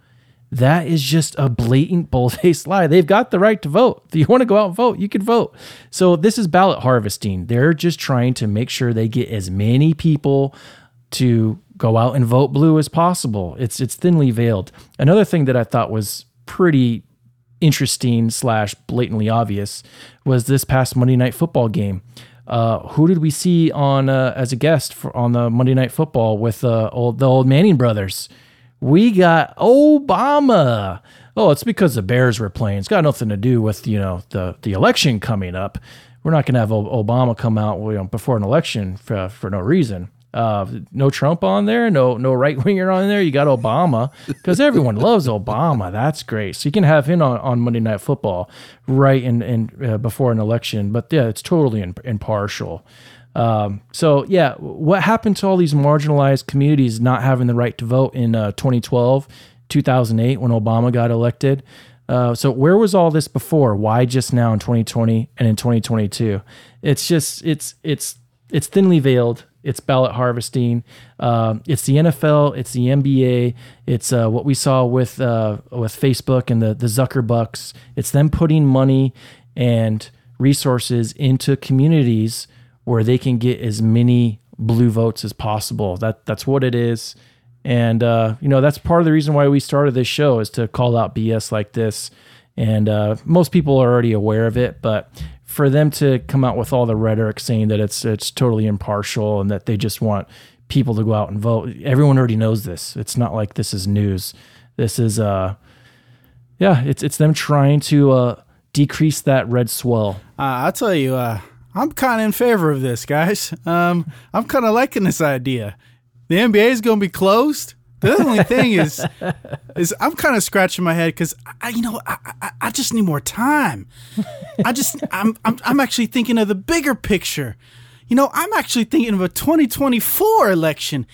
That is just a blatant bull-faced lie. They've got the right to vote. If you want to go out and vote, you can vote. So this is ballot harvesting. They're just trying to make sure they get as many people to go out and vote blue as possible. It's it's thinly veiled. Another thing that I thought was pretty interesting slash blatantly obvious was this past Monday Night Football game. Uh, who did we see on uh, as a guest for, on the Monday Night Football with uh, old, the old Manning brothers? We got Obama. Oh, it's because the Bears were playing. It's got nothing to do with you know the the election coming up. We're not going to have Obama come out you know, before an election for, for no reason. Uh, no Trump on there, no no right winger on there. You got Obama because everyone loves Obama. That's great. So you can have him on, on Monday Night Football right in, in uh, before an election. But yeah, it's totally in, impartial. Um, so yeah, what happened to all these marginalized communities not having the right to vote in uh, 2012, 2008 when Obama got elected? Uh, so where was all this before? Why just now in 2020 and in 2022? It's just it's it's it's thinly veiled. It's ballot harvesting. Um, it's the NFL. It's the NBA. It's uh, what we saw with uh, with Facebook and the the Zuckerbucks. It's them putting money and resources into communities where they can get as many blue votes as possible. That that's what it is. And uh, you know that's part of the reason why we started this show is to call out BS like this. And uh, most people are already aware of it, but for them to come out with all the rhetoric saying that it's it's totally impartial and that they just want people to go out and vote, everyone already knows this. It's not like this is news. This is uh, yeah, it's it's them trying to uh, decrease that red swell. Uh, I'll tell you, uh, I'm kind of in favor of this, guys. Um, I'm kind of liking this idea. The NBA is going to be closed. The only thing is, is I'm kind of scratching my head because I, you know, I, I, I just need more time. I just, I'm, I'm, I'm actually thinking of the bigger picture. You know, I'm actually thinking of a 2024 election.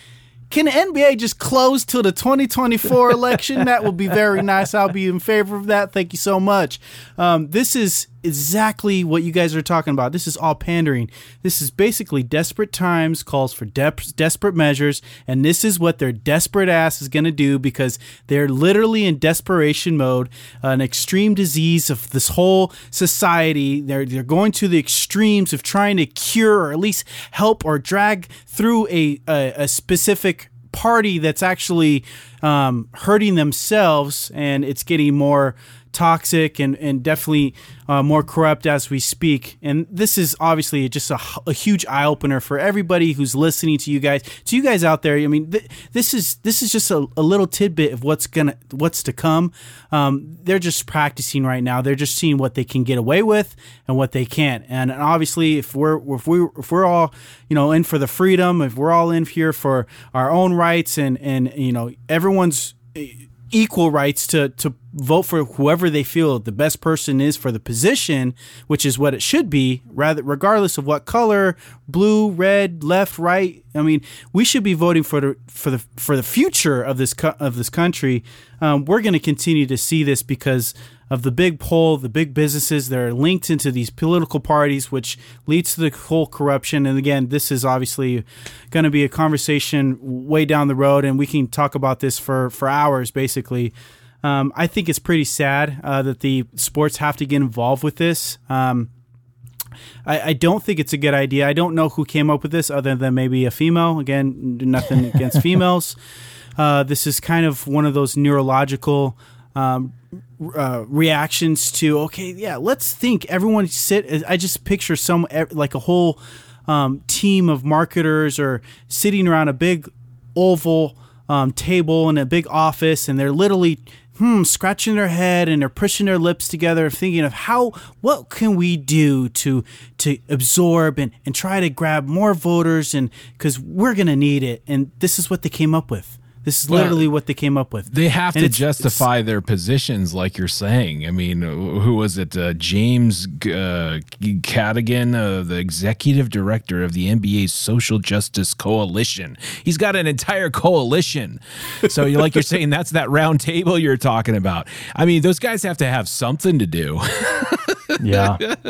Can NBA just close till the 2024 election? That would be very nice. I'll be in favor of that. Thank you so much. Um, this is exactly what you guys are talking about. This is all pandering. This is basically desperate times calls for de- desperate measures, and this is what their desperate ass is going to do because they're literally in desperation mode. an extreme disease of this whole society. They're they're going to the extremes of trying to cure or at least help or drag through a a, a specific party that's actually um, hurting themselves and it's getting more toxic and, and definitely uh, more corrupt as we speak. And this is obviously just a, a huge eye opener for everybody who's listening to you guys. To you guys out there, I mean, th- this is this is just a, a little tidbit of what's gonna what's to come. Um, they're just practicing right now. They're just seeing what they can get away with and what they can't. And, and obviously, if we're if we if we're all you know in for the freedom, if we're all in here for our own rights and and you know everyone's equal rights to to vote for whoever they feel the best person is for the position, which is what it should be, rather regardless of what color, blue, red, left, right. I mean, we should be voting for the for the for the future of this co- of this country. Um, we're going to continue to see this because of the big pull, the big businesses that are linked into these political parties, which leads to the whole corruption. And again, this is obviously going to be a conversation way down the road, and we can talk about this for for hours, basically. Um, I think it's pretty sad uh, that the sports have to get involved with this. Um, I, I, don't think it's a good idea. I don't know who came up with this other than maybe a female. Again, nothing against females. Uh, this is kind of one of those neurological um, uh, reactions to, okay, yeah, let's think. Everyone sit. I just picture some, like a whole um, team of marketers or sitting around a big oval um, table in a big office and they're literally hmm, scratching their head and they're pushing their lips together, thinking of how what can we do to to absorb and, and try to grab more voters and because we're gonna need it. And this is what they came up with. This is literally what they came up with. They have And to justify their positions, like you're saying. I mean, who was it? Uh, James uh, Cadogan, uh, the executive director of the NBA's Social Justice Coalition. He's got an entire coalition. So, you like you're saying, that's that round table you're talking about. I mean, those guys have to have something to do. Yeah.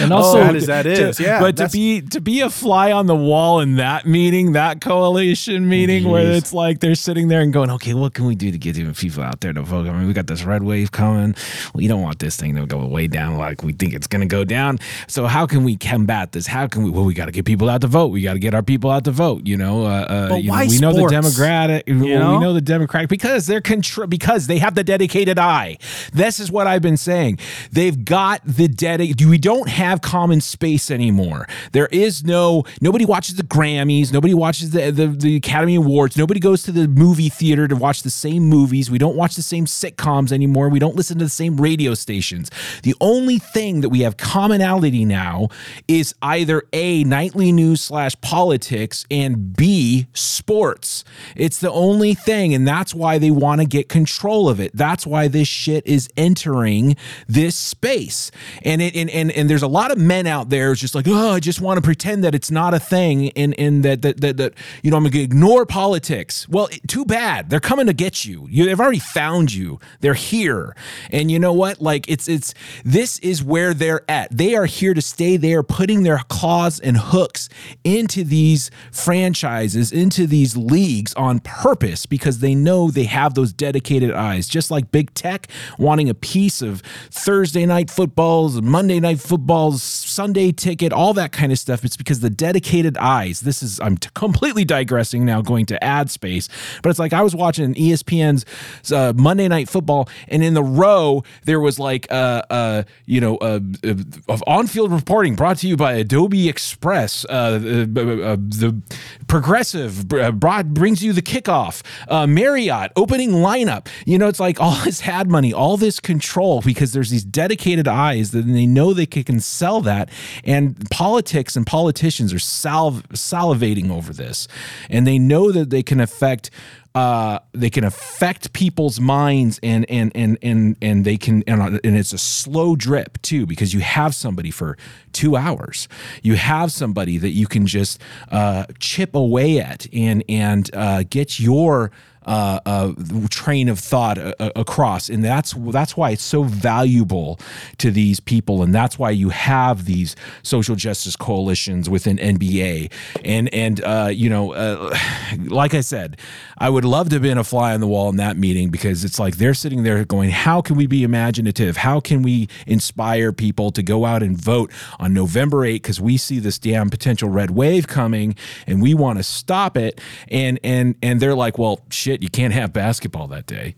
and also, sad as that is, to- yeah. But to be to be a fly on the wall in that meeting, that coalition meeting, where it's like they're sitting there and going, "Okay, what can we do to get even people out there to vote? I mean, we got this red wave coming. We don't want this thing to go way down like we think it's going to go down. So how can we combat this? How can we? Well, we got to get people out to vote. We got to get our people out to vote. You know, uh, uh, But you know, why we know the? Democratic. well, know? We know the Democratic because they're contr- because they have the dedicated eye. This is what I've been saying. They've got the dedicated. We don't have common space anymore. There is no nobody watches the Grammys. Nobody watches the, the the Academy Awards. Nobody goes to the movie theater to watch the same movies. We don't watch the same sitcoms anymore. We don't listen to the same radio stations. The only thing that we have commonality now is either a nightly news slash politics and b sports. It's the only thing, and that's why they want to get control of it. That's why this shit is entering this space. And it and and, and there's a lot of men out there who's just like, oh, I just want to pretend that it's not a thing, and and that that that, that you know I'm gonna ignore politics. Well, it- too bad. They're coming to get you. you. They've already found you. They're here, and you know what? Like it's it's this is where they're at. They are here to stay. They are putting their claws and hooks into these franchises, into these leagues on purpose because they know they have those dedicated eyes. Just like big tech wanting a piece of Thursday night footballs, Monday night footballs, Sunday ticket, all that kind of stuff. It's because the dedicated eyes. This is I'm t- completely digressing now, going to ad space, but it's like I was watching ESPN's uh, Monday Night Football, and in the row there was like uh uh you know uh, uh on-field reporting brought to you by Adobe Express. Uh, uh, the Progressive brought brings you the kickoff. Marriott opening lineup. You know, it's like all this ad money, all this control because there's these dedicated eyes that they know they can sell that, and politics and politicians are salv- salivating over this, and they know that they can affect uh, they can affect people's minds and and and and and they can and, and it's a slow drip too because you have somebody for two hours. You have somebody that you can just uh, chip away at and and uh, get your uh, uh, train of thought uh, uh, across, and that's that's why it's so valuable to these people, and that's why you have these social justice coalitions within NBA, and and uh, you know, uh, like I said, I would love to have been a fly on the wall in that meeting because it's like they're sitting there going, how can we be imaginative? How can we inspire people to go out and vote on November 8th because we see this damn potential red wave coming and we want to stop it, and and and they're like, well, shit you can't have basketball that day.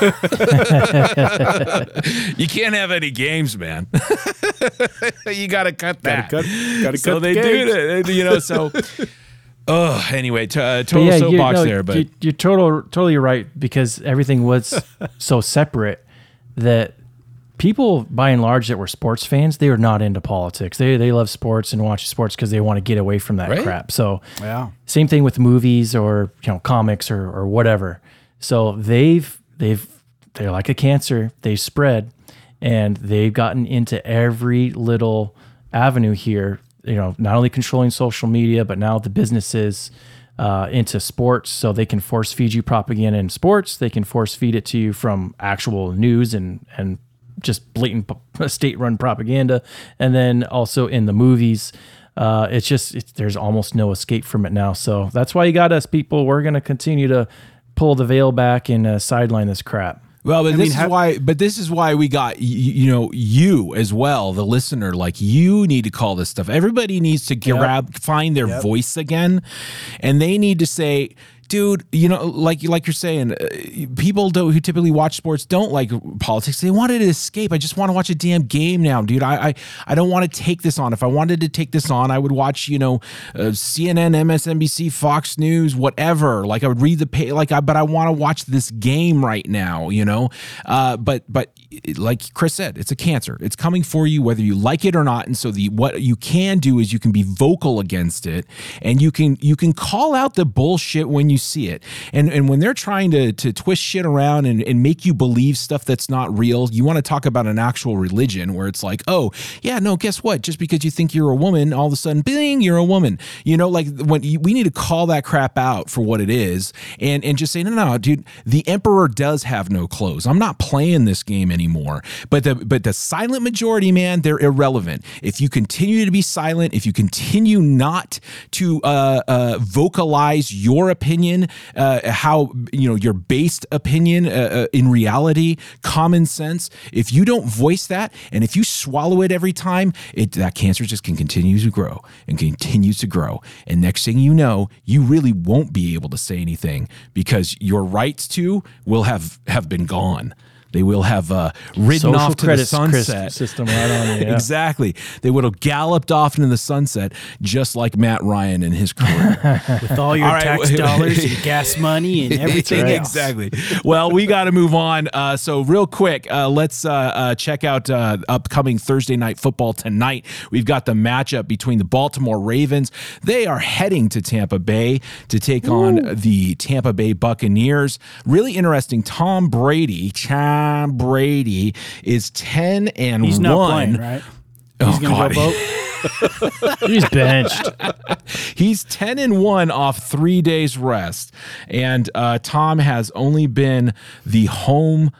you can't have any games, man. you got to cut that. cut- gotta so cut they the do games. it, you know. So, oh, anyway, t- uh, total yeah, you- soapbox no, there, but you, you're total, totally right because everything was so separate that people, by and large, that were sports fans, they were not into politics. They they love sports and watch sports because they want to get away from that Right. crap. So Yeah. same thing with movies or you know comics or or whatever. So they've they've they're like a cancer. They spread, and they've gotten into every little avenue here. You know, not only controlling social media, but now the businesses uh, into sports, so they can force feed you propaganda in sports. They can force feed it to you from actual news and and just blatant state run propaganda, and then also in the movies. Uh, it's just it's, there's almost no escape from it now. So that's why you got us people. We're gonna continue to pull the veil back and uh, sideline this crap. Well, but this mean, is how- why. But this is why we got you, you know you as well, the listener. Like you need to call this stuff. Everybody needs to grab, find their voice again, and they need to say, "Dude, you know, like like you're saying, uh, people who typically watch sports don't like politics. They wanted to escape. I just want to watch a damn game now, dude. I I, I don't want to take this on. If I wanted to take this on, I would watch, you know, uh, CNN, MSNBC, Fox News, whatever. Like I would read the pay. Like I, but I want to watch this game right now. You know, uh, but but like Chris said, it's a cancer. It's coming for you whether you like it or not. And so the what you can do is you can be vocal against it, and you can you can call out the bullshit when you you see it. And and when they're trying to to twist shit around and, and make you believe stuff that's not real, you want to talk about an actual religion where it's like, oh yeah, no, guess what? Just because you think you're a woman, all of a sudden, bing, you're a woman. You know, like when you, we need to call that crap out for what it is, and and just say, no, no, no, dude, the emperor does have no clothes. I'm not playing this game anymore. But the but the silent majority, man, they're irrelevant. If you continue to be silent, if you continue not to uh, uh, vocalize your opinion, uh, how you know your based opinion uh, uh, in reality, common sense. If you don't voice that, and if you swallow it every time, it that cancer just can continue to grow and continues to grow. And next thing you know, you really won't be able to say anything because your rights to will have have been gone. They will have uh, ridden Social off to the sunset. system right on you. Yeah. exactly. They would have galloped off into the sunset, just like Matt Ryan and his crew. with all your All right, tax dollars and gas money and everything else. exactly. Well, we got to move on. Uh, so, real quick, uh, let's uh, uh, check out uh, upcoming Thursday night football tonight. We've got the matchup between the Baltimore Ravens. They are heading to Tampa Bay to take on the Tampa Bay Buccaneers. Really interesting. Tom Brady, Tom Brady, is ten and He's not one. playing, right? Oh, He's gonna go vote. He's benched. He's 10 and 1 off three days rest. And uh, Tom has only been the home u-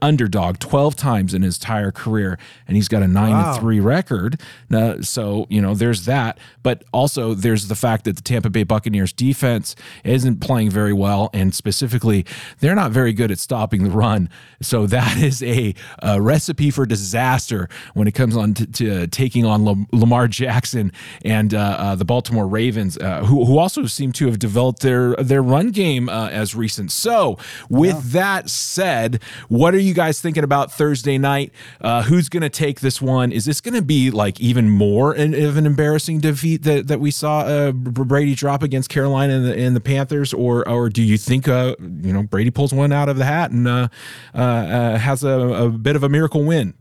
underdog 12 times in his entire career. And he's got a 9 Wow. and 3 record. Uh, so, you know, there's that. But also, there's the fact that the Tampa Bay Buccaneers defense isn't playing very well. And specifically, they're not very good at stopping the run. So, that is a, a recipe for disaster when it comes on to, to taking on Lamar Jackson and uh, uh, the Baltimore Ravens, uh, who, who also seem to have developed their their run game uh, as recent. So, with that said, what are you guys thinking about Thursday night? Uh, who's going to take this one? Is this going to be like even more an, of an embarrassing defeat that, that we saw uh, Brady drop against Carolina and the, and the Panthers, or or do you think uh, you know Brady pulls one out of the hat and uh, uh, uh, has a, a bit of a miracle win?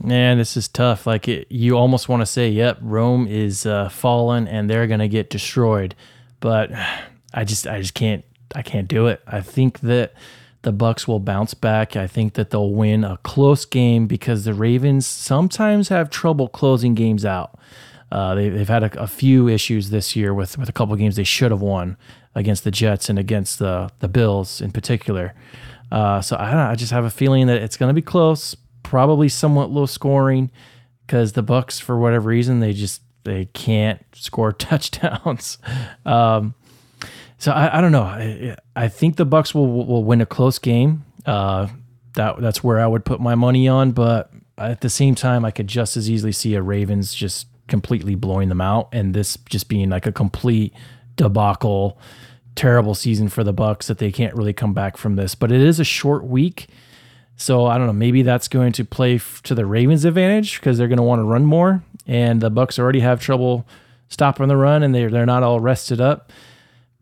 Man, this is tough. Like it, you almost want to say, "Yep, Rome is uh, fallen and they're gonna get destroyed," but I just, I just can't, I can't do it. I think that the Bucks will bounce back. I think that they'll win a close game because the Ravens sometimes have trouble closing games out. Uh, they, they've had a, a few issues this year with with a couple games they should have won against the Jets and against the the Bills in particular. Uh, so I don't know, I just have a feeling that it's going to be close, probably somewhat low scoring, because the Bucks for whatever reason they just they can't score touchdowns. Um, so I, I don't know. I, I think the Bucks will will win a close game. Uh, that that's where I would put my money on. But at the same time, I could just as easily see a Ravens just completely blowing them out, and this just being like a complete debacle, terrible season for the Bucks that they can't really come back from this. But it is a short week. So I don't know. Maybe that's going to play f- to the Ravens' advantage because they're going to want to run more, and the Bucks already have trouble stopping the run, and they're they're not all rested up.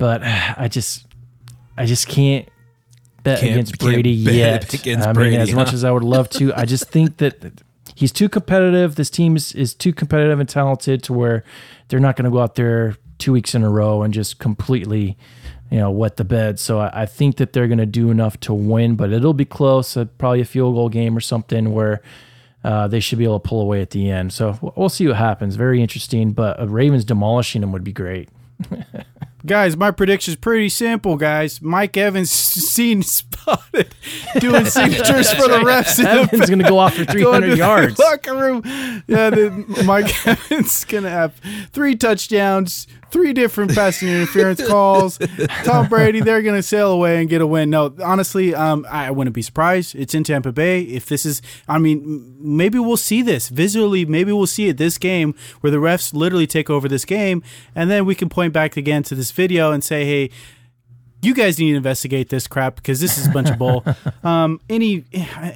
But I just, I just can't bet Can't- against Brady bet yet. against I Brady, mean, as much as I would love to, I just think that he's too competitive. This team is, is too competitive and talented to where they're not going to go out there two weeks in a row and just completely, you know, wet the bed. So I, I think that they're going to do enough to win, but it'll be close. Uh, probably a field goal game or something where. Uh, they should be able to pull away at the end. So we'll- we'll see what happens. Very interesting, but uh, Ravens demolishing them would be great. Guys, my prediction's pretty simple, guys. Mike Evans seen spotted doing signatures for the refs. Evans going to go off for going to 300 the yards. Locker room. Yeah, the, Mike Evans gonna have three touchdowns, three different pass interference calls. Tom Brady, they're gonna sail away and get a win. No, honestly, um, I wouldn't be surprised. It's in Tampa Bay. If this is, I mean, maybe we'll see this visually. Maybe we'll see it this game where the refs literally take over this game, and then we can point back again to this video and say, hey you guys need to investigate this crap because this is a bunch of bull. Um, any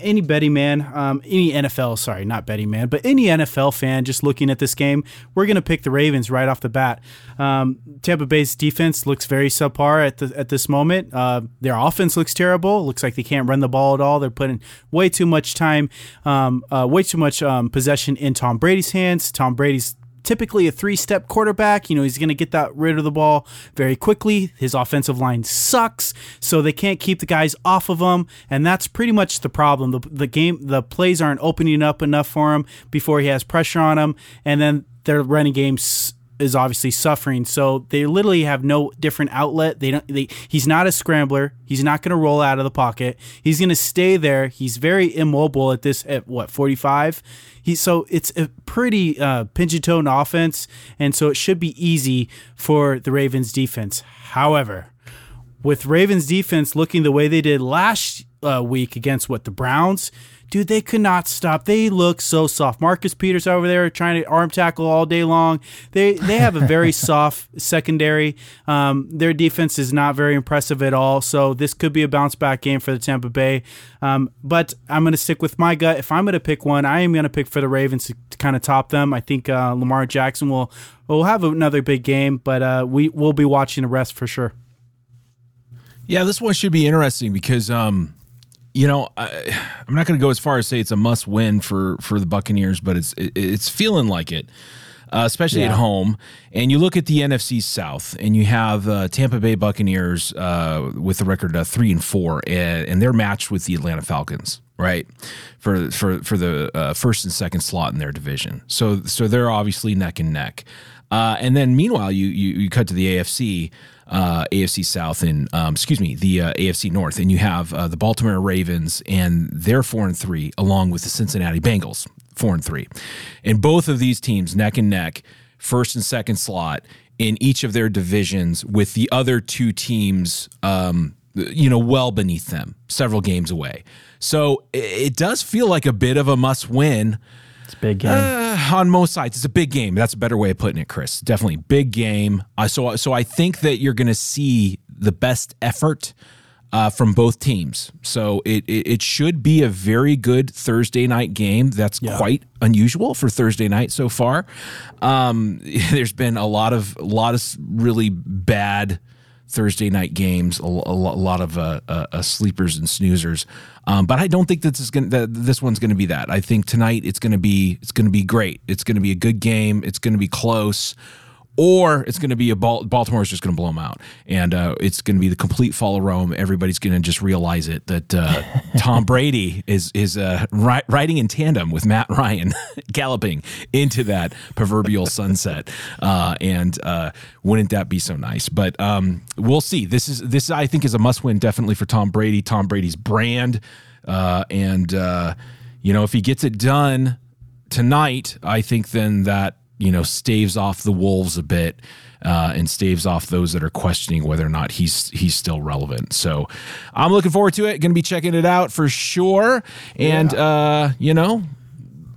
any betting man, um, any NFL, sorry, not betting man, but any NFL fan just looking at this game, we're gonna pick the Ravens right off the bat. Um, Tampa Bay's defense looks very subpar at the, at this moment. Uh, their offense looks terrible. Looks like they can't run the ball at all. They're putting way too much time, um, uh, way too much um, possession in Tom Brady's hands. Tom Brady's typically a three-step quarterback. You know, he's going to get that rid of the ball very quickly. His offensive line sucks, so they can't keep the guys off of him, and that's pretty much the problem. The, the game, the plays aren't opening up enough for him before he has pressure on him, and then their running games is obviously suffering. So they literally have no different outlet. They don't. They, he's not a scrambler. He's not going to roll out of the pocket. He's going to stay there. He's very immobile at this at what forty five. He so it's a pretty uh, pigeon toed offense, and so it should be easy for the Ravens defense. However, with Ravens defense looking the way they did last uh, week against what the Browns dude, they could not stop. They look so soft. Marcus Peters over there trying to arm tackle all day long. They they have a very soft secondary. Um, their defense is not very impressive at all. So this could be a bounce back game for the Tampa Bay. Um, but I'm going to stick with my gut. If I'm going to pick one, I am going to pick for the Ravens to, to kind of top them. I think uh, Lamar Jackson will will have another big game, but uh, we will be watching the rest for sure. Yeah, this one should be interesting because um, you know, I, am not going to go as far as say it's a must win for for the Buccaneers, but it's it, it's feeling like it. Uh, especially yeah. at home. And you look at the NFC South, and you have uh, Tampa Bay Buccaneers uh, with the record uh, three and four, and, and, they're matched with the Atlanta Falcons, right, for for for the uh, first and second slot in their division. So so they're obviously neck and neck. Uh, and then meanwhile, you, you you cut to the AFC uh, AFC South and um, excuse me, the uh, AFC North, and you have uh, the Baltimore Ravens, and they're four and three, along with the Cincinnati Bengals, four and three, and both of these teams neck and neck, first and second slot in each of their divisions, with the other two teams, um, you know, well beneath them, several games away. So it does feel like a bit of a must win it's a big game uh, on most sides. It's a big game. That's a better way of putting it, Chris. Definitely big game. Uh, so, so I think that you're going to see the best effort uh, from both teams. So it, it, it should be a very good Thursday night game. That's yeah. quite unusual for Thursday night so far. Um, there's been a lot of a lot of really bad Thursday night games, a, a, lot of uh, uh, uh, sleepers and snoozers. Um, but I don't think this is going this one's going to be that. I think tonight it's going to be it's going to be great. It's going to be a good game. It's going to be close or it's going to be a ball, Baltimore's just going to blow them out, and uh, it's going to be the complete fall of Rome. Everybody's going to just realize it that uh, Tom Brady is is uh, ri- riding in tandem with Matt Ryan, galloping into that proverbial sunset, uh, and uh, wouldn't that be so nice? But um, we'll see. This is this I think is a must win definitely for Tom Brady. Tom Brady's brand, uh, and you know if he gets it done tonight, I think then that you know, staves off the wolves a bit uh, and staves off those that are questioning whether or not he's he's still relevant. So I'm looking forward to it. Going to be checking it out for sure, and yeah. uh, you know,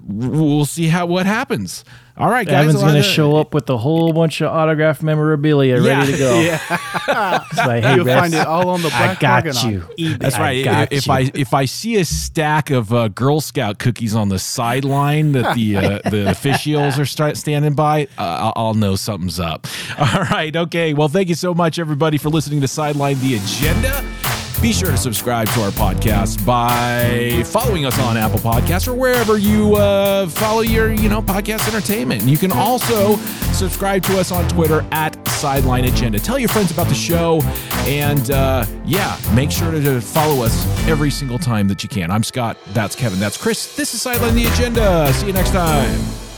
we'll see how what happens. All right, guys. Evan's going to show up with a whole bunch of autograph memorabilia yeah. ready to go. Yeah. like, hey, You'll find it all on the black I got you. That's right. if you. I if I see a stack of uh, Girl Scout cookies on the sideline that the uh, the officials are start standing by, uh, I'll know something's up. All right. Okay. Well, thank you so much, everybody, for listening to Sideline the Agenda. Be sure to subscribe to our podcast by following us on Apple Podcasts or wherever you uh, follow your, you know, podcast entertainment. You can also subscribe to us on Twitter at Sideline Agenda. Tell your friends about the show, and uh, yeah, make sure to follow us every single time that you can. I'm Scott. That's Kevin. That's Chris. This is Sideline the Agenda. See you next time.